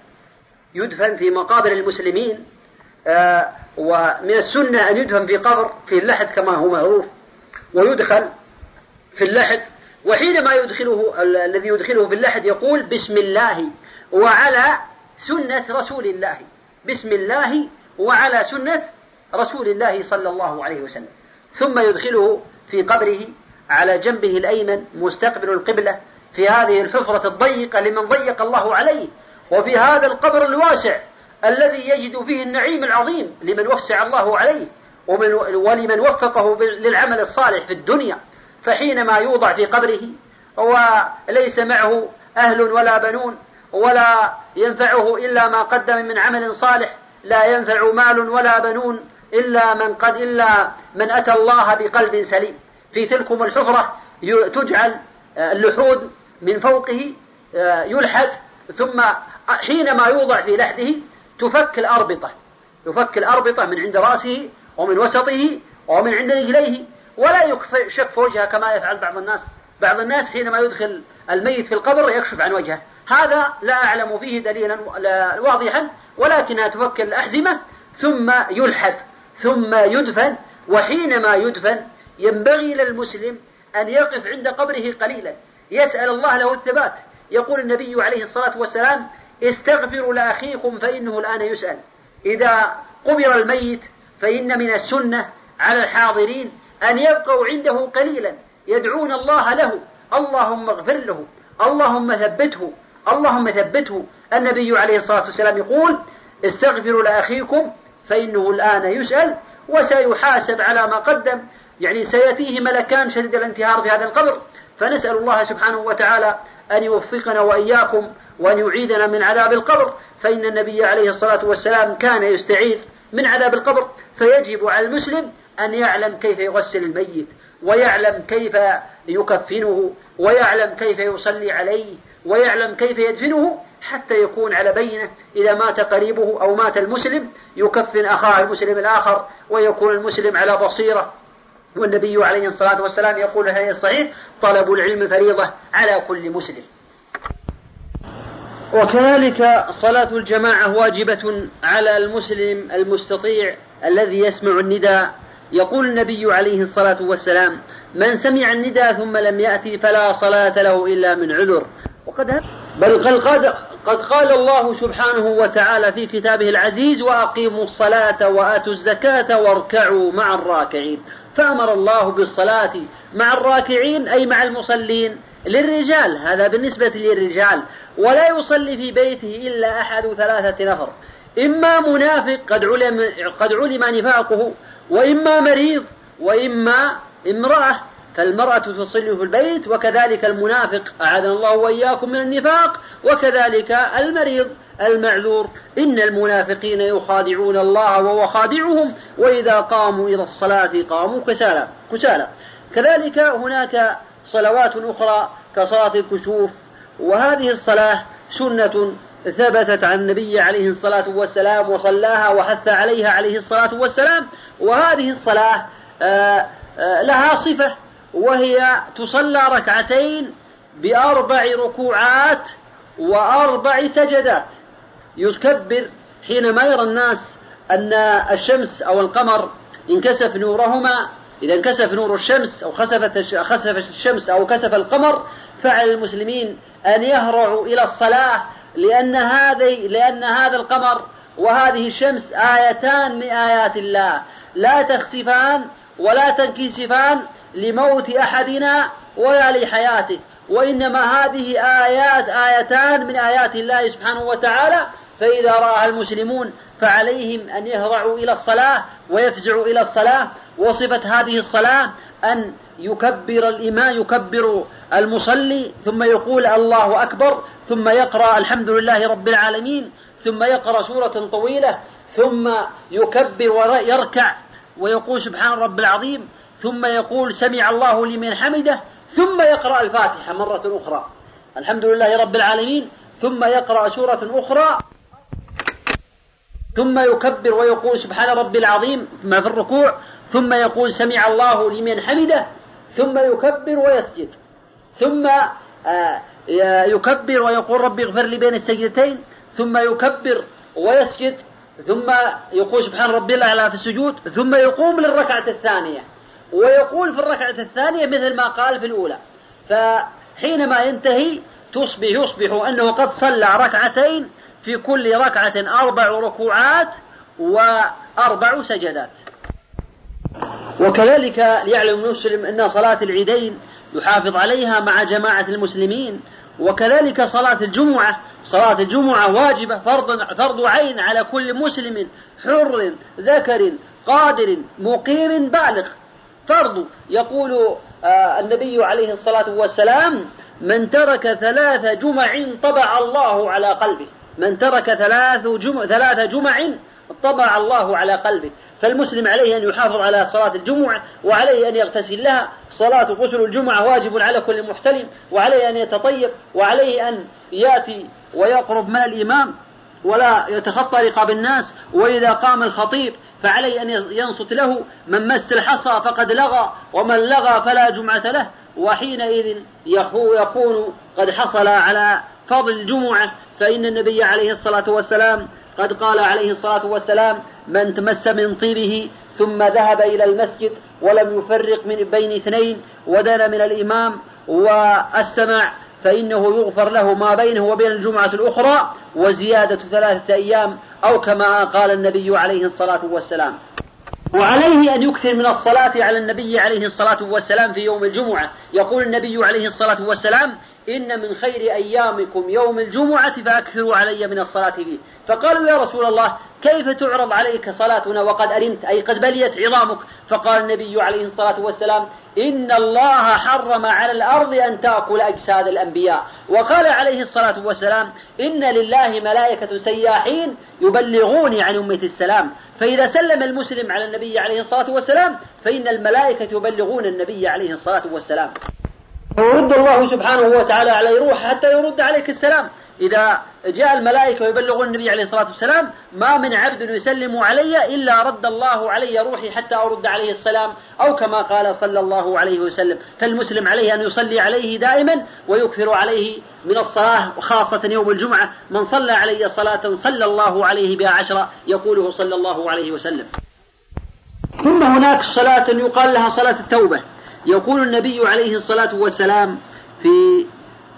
يدفن في مقابر المسلمين آه، ومن السنة أن يدفن في قبر في اللحد كما هو معروف ويدخل في اللحد. وحينما يدخله الذي يدخله في اللحد يقول بسم الله وعلى سنة رسول الله. بسم الله وعلى سنة رسول الله صلى الله عليه وسلم. ثم يدخله في قبره على جنبه الأيمن مستقبل القبلة في هذه الحفرة الضيقة لمن ضيق الله عليه. وفي هذا القبر الواسع الذي يجد فيه النعيم العظيم لمن وسع الله عليه ومن ولمن وفقه للعمل الصالح في الدنيا فحينما يوضع في قبره وليس معه أهل ولا بنون ولا ينفعه إلا ما قدم من عمل صالح لا ينفع مال ولا بنون إلا من قد إلا من أتى الله بقلب سليم. في تلكم الحفرة تجعل اللحود من فوقه يلحد ثم حينما يوضع في لحده تفك الأربطة. تفك الأربطة من عند رأسه ومن وسطه ومن عند رجليه. ولا يكشف وجهه كما يفعل بعض الناس. بعض الناس حينما يدخل الميت في القبر يكشف عن وجهه. هذا لا أعلم فيه دليلا واضحا. ولكنها تفك الأحزمة ثم يلحد ثم يدفن. وحينما يدفن ينبغي للمسلم أن يقف عند قبره قليلا. يسأل الله له الثبات. يقول النبي عليه الصلاة والسلام استغفروا لأخيكم فإنه الآن يسأل. إذا قبر الميت فإن من السنة على الحاضرين أن يبقوا عنده قليلا. يدعون الله له. اللهم اغفر له. اللهم ثبته. اللهم ثبته. النبي عليه الصلاة والسلام يقول استغفروا لأخيكم فإنه الآن يسأل. وسيحاسب على ما قدم. يعني سيأتيه ملكان شديد الانتهار في هذا القبر. فنسأل الله سبحانه وتعالى أن يوفقنا وإياكم وأن يعيدنا من عذاب القبر فإن النبي عليه الصلاة والسلام كان يستعيذ من عذاب القبر فيجب على المسلم أن يعلم كيف يغسل الميت ويعلم كيف يكفنه ويعلم كيف يصلي عليه ويعلم كيف يدفنه حتى يكون على بينة. إذا مات قريبه أو مات المسلم يكفن أخاه المسلم الآخر ويكون المسلم على بصيرة. والنبي عليه الصلاة والسلام يقول هذا الصحيح طلب العلم فريضة على كل مسلم. وكذلك صلاة الجماعة واجبة على المسلم المستطيع الذي يسمع النداء. يقول النبي عليه الصلاة والسلام من سمع النداء ثم لم يأتي فلا صلاة له إلا من عذر. وقد بل قد قد قال الله سبحانه وتعالى في كتابه العزيز وأقيموا الصلاة وآتوا الزكاة واركعوا مع الراكعين. فأمر الله بالصلاة مع الراكعين أي مع المصلين للرجال هذا بالنسبة للرجال ولا يصلي في بيته إلا أحد ثلاثة نفر. إما منافق قد علم, قد علم نفاقه وإما مريض وإما امرأة فالمرأة تصلي في البيت وكذلك المنافق أعاذنا الله وإياكم من النفاق وكذلك المريض. المعذور إن المنافقين يخادعون الله وهو خادعهم وإذا قاموا إلى الصلاة قاموا كسالى كسالى كذلك هناك صلوات أخرى كصلاة الكسوف وهذه الصلاة سنة ثبتت عن النبي عليه الصلاة والسلام وصلاها وحث عليها عليه الصلاة والسلام وهذه الصلاة آه، آه، لها صفة وهي تصلى ركعتين بأربع ركوعات وأربع سجدات. يكبر حينما يرى الناس أن الشمس أو القمر انكسف نورهما. إذا انكسف نور الشمس أو خسفت خسفت الشمس أو كسف القمر فعلى المسلمين أن يهرعوا إلى الصلاة لأن هذه لأن هذا القمر وهذه الشمس آيتان من آيات الله. لا تخسفان ولا تنكسفان لموت أحدنا ولا لحياته وإنما هذه آيات آيتان من آيات الله سبحانه وتعالى فإذا رآها المسلمون فعليهم أن يهرعوا إلى الصلاة ويفزعوا إلى الصلاة وصفة هذه الصلاة أن يكبر الإمام يكبر المصلي ثم يقول الله أكبر ثم يقرأ الحمد لله رب العالمين ثم يقرأ سورة طويلة ثم يكبر ويركع ويقول سبحان رب العظيم ثم يقول سمع الله لمن حمده ثم يقرأ الفاتحة مرة أخرى الحمد لله رب العالمين ثم يقرأ سورة أخرى ثم يكبر ويقول سبحان ربي العظيم ما في الركوع ثم يقول سمع الله لمن حمده ثم يكبر ويسجد ثم آه، يكبر ويقول ربي اغفر لي بين السجدتين ثم يكبر ويسجد ثم يقول سبحان ربي الأعلى في السجود ثم يقوم للركعة الثانية. ويقول في الركعة الثانية مثل ما قال في الأولى. فحينما ينتهي تصبح يصبح أنه قد صلى ركعتين في كل ركعة أربع ركوعات وأربع سجدات. وكذلك ليعلم المسلم أن صلاة العيدين يحافظ عليها مع جماعة المسلمين وكذلك صلاة الجمعة صلاة الجمعة واجبة فرض فرض عين على كل مسلم حر ذكر قادر مقيم بالغ. فرض يقول آه النبي عليه الصلاة والسلام من ترك ثلاث جمع طبع الله على قلبه. من ترك ثلاث جمع ثلاث جمع طبع الله على قلبه. فالمسلم عليه أن يحافظ على صلاة الجمعة وعليه أن يغتسل لها. صلاة غسل الجمعة واجب على كل محتلم وعليه أن يتطيب وعليه أن يأتي ويقرب من الإمام ولا يتخطى رقاب الناس. وإذا قام الخطيب فعليه أن ينصت له من مس الحصى فقد لغى ومن لغى فلا جمعة له. وحينئذ يكون قد حصل على فضل الجمعة فإن النبي عليه الصلاة والسلام قد قال عليه الصلاة والسلام من تمس من طيبه ثم ذهب إلى المسجد ولم يفرق من بين اثنين ودنا من الإمام واستمع فإنه يغفر له ما بينه وبين الجمعة الأخرى وزيادة ثلاثة أيام أو كما قال النبي عليه الصلاة والسلام. وعليه أن يكثر من الصلاة على النبي عليه الصلاة والسلام في يوم الجمعة. يقول النبي عليه الصلاة والسلام إن من خير أيامكم يوم الجمعة فأكثروا علي من الصلاة فيه فقالوا يا رسول الله كيف تعرض عليك صلاتنا وقد أرمت أي قد بليت عظامك؟ فقال النبي عليه الصلاة والسلام إن الله حرم على الأرض أن تأكل أجساد الأنبياء. وقال عليه الصلاة والسلام إن لله ملائكة سياحين يبلغون عن أمة السلام. فإذا سلم المسلم على النبي عليه الصلاة والسلام فإن الملائكة يبلغون النبي عليه الصلاة والسلام. ويرد الله سبحانه وتعالى عليه روح حتى يرد عليك السلام. إذا جاء الملائكة ويبلغون النبي عليه الصلاة والسلام ما من عبد يسلم علي إلا رد الله علي روحي حتى أرد عليه السلام أو كما قال صلى الله عليه وسلم. فالمسلم عليه أن يصلي عليه دائما ويكثر عليه من الصلاة خاصة يوم الجمعة. من صلى علي صلاة صلى الله عليه بها عشرة يقوله صلى الله عليه وسلم. ثم هناك صلاة يقال لها صلاة التوبة. يقول النبي عليه الصلاة والسلام في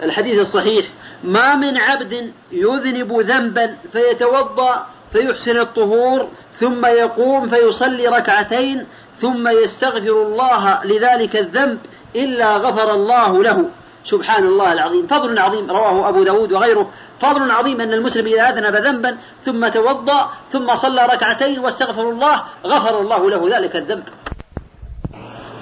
الحديث الصحيح ما من عبد يذنب ذنبا فيتوضأ فيحسن الطهور ثم يقوم فيصلي ركعتين ثم يستغفر الله لذلك الذنب إلا غفر الله له. سبحان الله العظيم. فضل عظيم. رواه أبو داود وغيره. فضل عظيم أن المسلم إذا أذنب ذنبا ثم توضأ ثم صلى ركعتين واستغفر الله غفر الله له ذلك الذنب.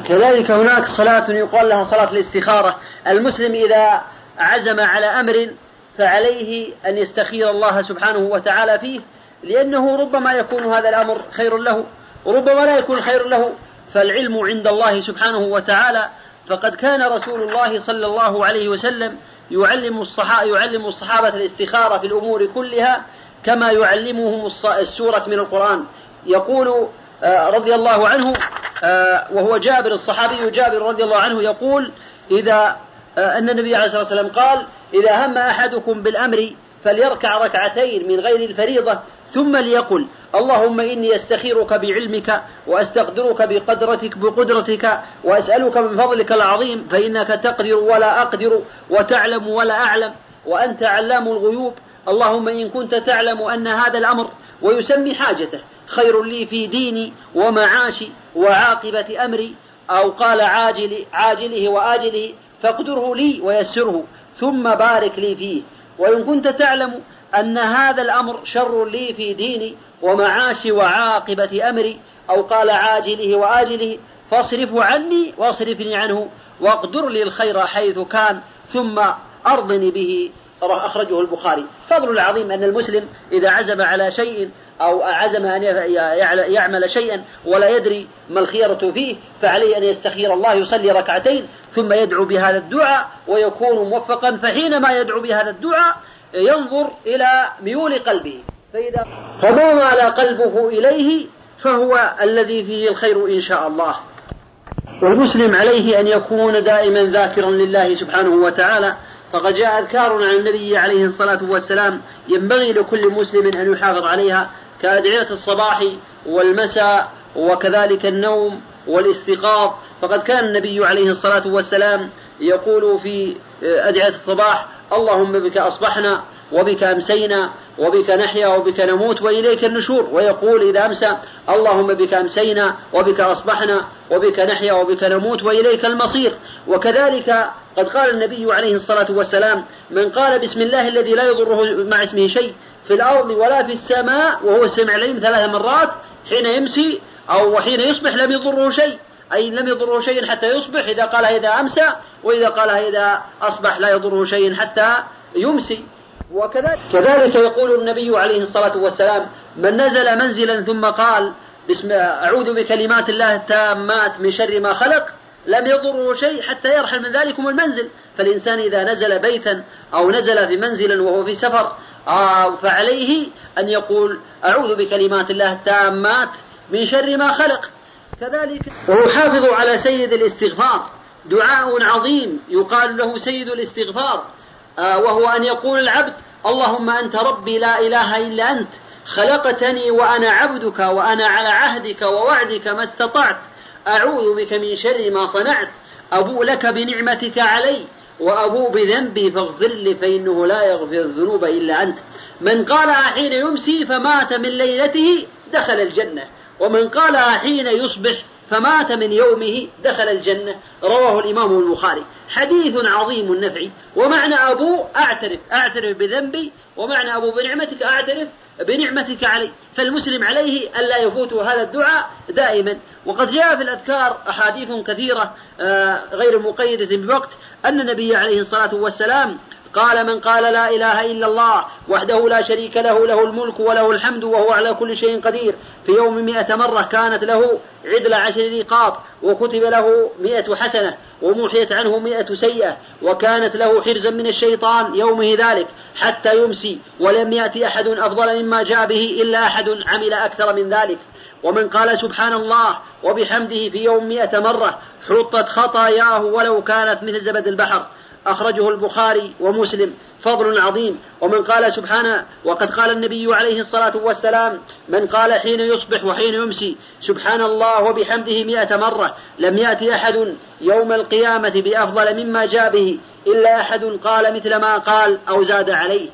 كذلك هناك صلاة يقال لها صلاة الاستخارة. المسلم إذا عزم على أمر فعليه أن يستخير الله سبحانه وتعالى فيه لأنه ربما يكون هذا الأمر خير له وربما لا يكون خير له فالعلم عند الله سبحانه وتعالى. فقد كان رسول الله صلى الله عليه وسلم يعلم الصحابة يعلم الصحابة الاستخارة في الأمور كلها كما يعلمهم السورة من القرآن. يقول رضي الله عنه آه، وهو جابر الصحابي جابر رضي الله عنه يقول إذا آه، أن النبي عليه الصلاة والسلام قال إذا هم أحدكم بالأمر فليركع ركعتين من غير الفريضة ثم ليقل اللهم إني أستخيرك بعلمك وأستقدرك بقدرتك بقدرتك وأسألك من فضلك العظيم فإنك تقدر ولا أقدر وتعلم ولا أعلم وأنت علام الغيوب اللهم إن كنت تعلم أن هذا الأمر ويسمي حاجته خير لي في ديني ومعاشي وعاقبة أمري أو قال عاجل عاجله وآجله فاقدره لي ويسره ثم بارك لي فيه. وإن كنت تعلم أن هذا الأمر شر لي في ديني ومعاشي وعاقبة أمري أو قال عاجله وآجله فاصرفه عني واصرفني عنه واقدر لي الخير حيث كان ثم أرضني به. أخرجه البخاري. فضل العظيم أن المسلم إذا عزم على شيء أو عزم أن يعمل شيئا ولا يدري ما الخيرة فيه فعليه أن يستخير الله يصلي ركعتين ثم يدعو بهذا الدعاء ويكون موفقا فحينما يدعو بهذا الدعاء ينظر إلى ميول قلبه. فإذا فما مال قلبه إليه فهو الذي فيه الخير إن شاء الله. والمسلم عليه أن يكون دائما ذاكرا لله سبحانه وتعالى. فقد جاء أذكار عن النبي عليه الصلاة والسلام ينبغي لكل مسلم أن يحافظ عليها. كأدعية الصباح والمساء وكذلك النوم والاستيقاظ فقد كان النبي عليه الصلاة والسلام يقول في أدعية الصباح اللهم بك أصبحنا وبك أمسينا وبك نحيا وبك نموت وإليك النشور. ويقول إذا أمسى اللهم بك أمسينا وبك أصبحنا وبك نحيا وبك نموت وإليك المصير. وكذلك قد قال النبي عليه الصلاة والسلام من قال بسم الله الذي لا يضره مع اسمه شيء في الأرض ولا في السماء وهو السمع العليم ثلاث مرات حين يمسي أو حين يصبح لم يضره شيء. أي لم يضره شيء حتى يصبح إذا قالها إذا أمسى وإذا قالها إذا أصبح لا يضره شيء حتى يمسي. وكذلك كذلك يقول النبي عليه الصلاة والسلام من نزل منزلا ثم قال بسم أعوذ بكلمات الله التامات من شر ما خلق لم يضره شيء حتى يرحل من ذلكم المنزل. فالإنسان إذا نزل بيتا أو نزل في منزل وهو في سفر آه فعليه أن يقول أعوذ بكلمات الله التامات من شر ما خلق. كذلك ويحافظ على سيد الاستغفار. دعاء عظيم يقال له سيد الاستغفار آه وهو أن يقول العبد اللهم أنت ربي لا إله إلا أنت خلقتني وأنا عبدك وأنا على عهدك ووعدك ما استطعت أعوذ بك من شر ما صنعت أبو لك بنعمتك علي. وأبو بذنبي فاغفر لي فإنه لا يغفر الذنوب إلا أنت. من قالها حين يمسي فمات من ليلته دخل الجنة. ومن قالها حين يصبح فمات من يومه دخل الجنة. رواه الإمام البخاري. حديث عظيم النفع. ومعنى أبو أعترف. أعترف بذنبي. ومعنى أبو بنعمتك أعترف. بنعمتك علي فالمسلم عليه ألا يفوته هذا الدعاء دائما. وقد جاء في الأذكار أحاديث كثيرة آه، غير مقيدة بوقت أن النبي عليه الصلاة والسلام قال من قال لا إله إلا الله وحده لا شريك له له الملك وله الحمد وهو على كل شيء قدير. في يوم مئة مرة كانت له عدل عشر رقاب وكتب له مئة حسنة. ومحيت عنه مئة سيئة وكانت له حرزا من الشيطان يومه ذلك حتى يمسي ولم يأتي أحد أفضل مما جاء به إلا أحد عمل أكثر من ذلك. ومن قال سبحان الله وبحمده في يوم مئة مرة حطت خطاياه ولو كانت مثل زبد البحر. أخرجه البخاري ومسلم. فضل عظيم. ومن قال سبحانه وقد قال النبي عليه الصلاة والسلام من قال حين يصبح وحين يمسي سبحان الله وبحمده مئة مرة لم يأتي أحد يوم القيامة بأفضل مما جاء به إلا أحد قال مثل ما قال أو زاد عليه.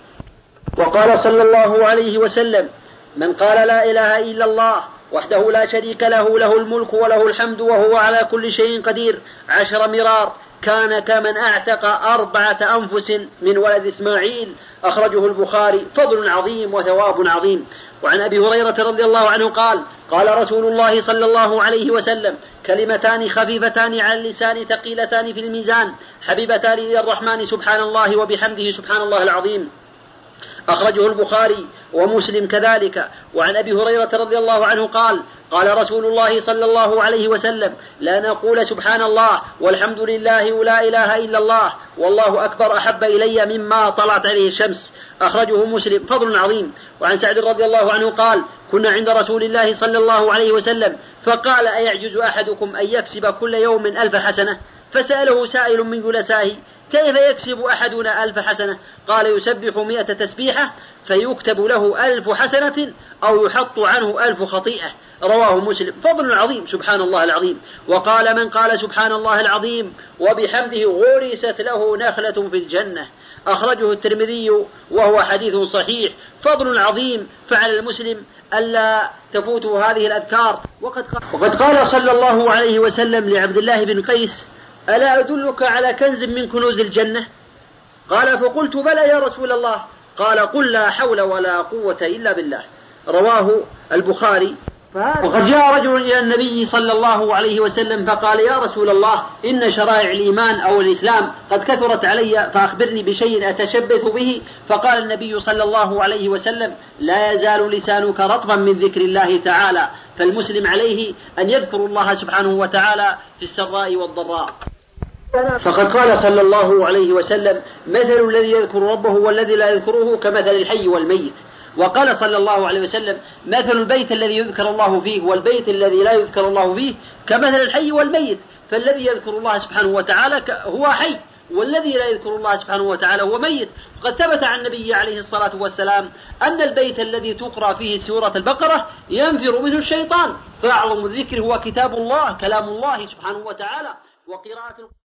وقال صلى الله عليه وسلم من قال لا إله إلا الله وحده لا شريك له له الملك وله الحمد وهو على كل شيء قدير عشر مرار كان كمن أعتق أربعة أنفس من ولد إسماعيل أخرجه البخاري فضل عظيم وثواب عظيم. وعن أبي هريرة رضي الله عنه قال قال رسول الله صلى الله عليه وسلم كلمتان خفيفتان على اللسان ثقيلتان في الميزان حبيبتان إلى الرحمن سبحان الله وبحمده سبحان الله العظيم. أخرجه البخاري ومسلم كذلك. وعن أبي هريرة رضي الله عنه قال قال رسول الله صلى الله عليه وسلم لا نقول سبحان الله والحمد لله ولا إله إلا الله والله أكبر أحب إلي مما طلعت عليه الشمس. أخرجه مسلم. فضل عظيم. وعن سعد رضي الله عنه قال كنا عند رسول الله صلى الله عليه وسلم فقال أيعجز أحدكم أن يكسب كل يوم ألف حسنة؟ فسأله سائل من جلسائه كيف يكسب أحدنا ألف حسنة؟ قال يسبح مئة تسبيحة فيكتب له ألف حسنة أو يحط عنه ألف خطيئة. رواه مسلم. فضل عظيم سبحان الله العظيم. وقال من قال سبحان الله العظيم؟ وبحمده غرست له نخلة في الجنة. أخرجه الترمذي وهو حديث صحيح. فضل عظيم فعلى المسلم ألا تفوته هذه الأذكار. وقد قال, وقد قال صلى الله عليه وسلم لعبد الله بن قيس ألا أدلك على كنز من كنوز الجنة؟ قال فقلت بلى يا رسول الله. قال قل لا حول ولا قوة إلا بالله. رواه البخاري. وقد جاء رجل إلى النبي صلى الله عليه وسلم فقال يا رسول الله إن شرائع الإيمان أو الإسلام قد كثرت علي فأخبرني بشيء أتشبث به. فقال النبي صلى الله عليه وسلم لا يزال لسانك رطبا من ذكر الله تعالى فالمسلم عليه أن يذكر الله سبحانه وتعالى في السراء والضراء. فقد قال صلى الله عليه وسلم مثل الذي يذكر ربه والذي لا يذكره كمثل الحي والميت. وقال صلى الله عليه وسلم مثل البيت الذي يذكر الله فيه والبيت الذي لا يذكر الله فيه كمثل الحي والميت. فالذي يذكر الله سبحانه وتعالى هو حي والذي لا يذكر الله سبحانه وتعالى هو ميت. قد ثبت عن النبي عليه الصلاة والسلام أن البيت الذي تقرأ فيه سورة البقرة ينفر منه الشيطان. فأعظم الذكر هو كتاب الله كلام الله سبحانه وتعالى وقراءة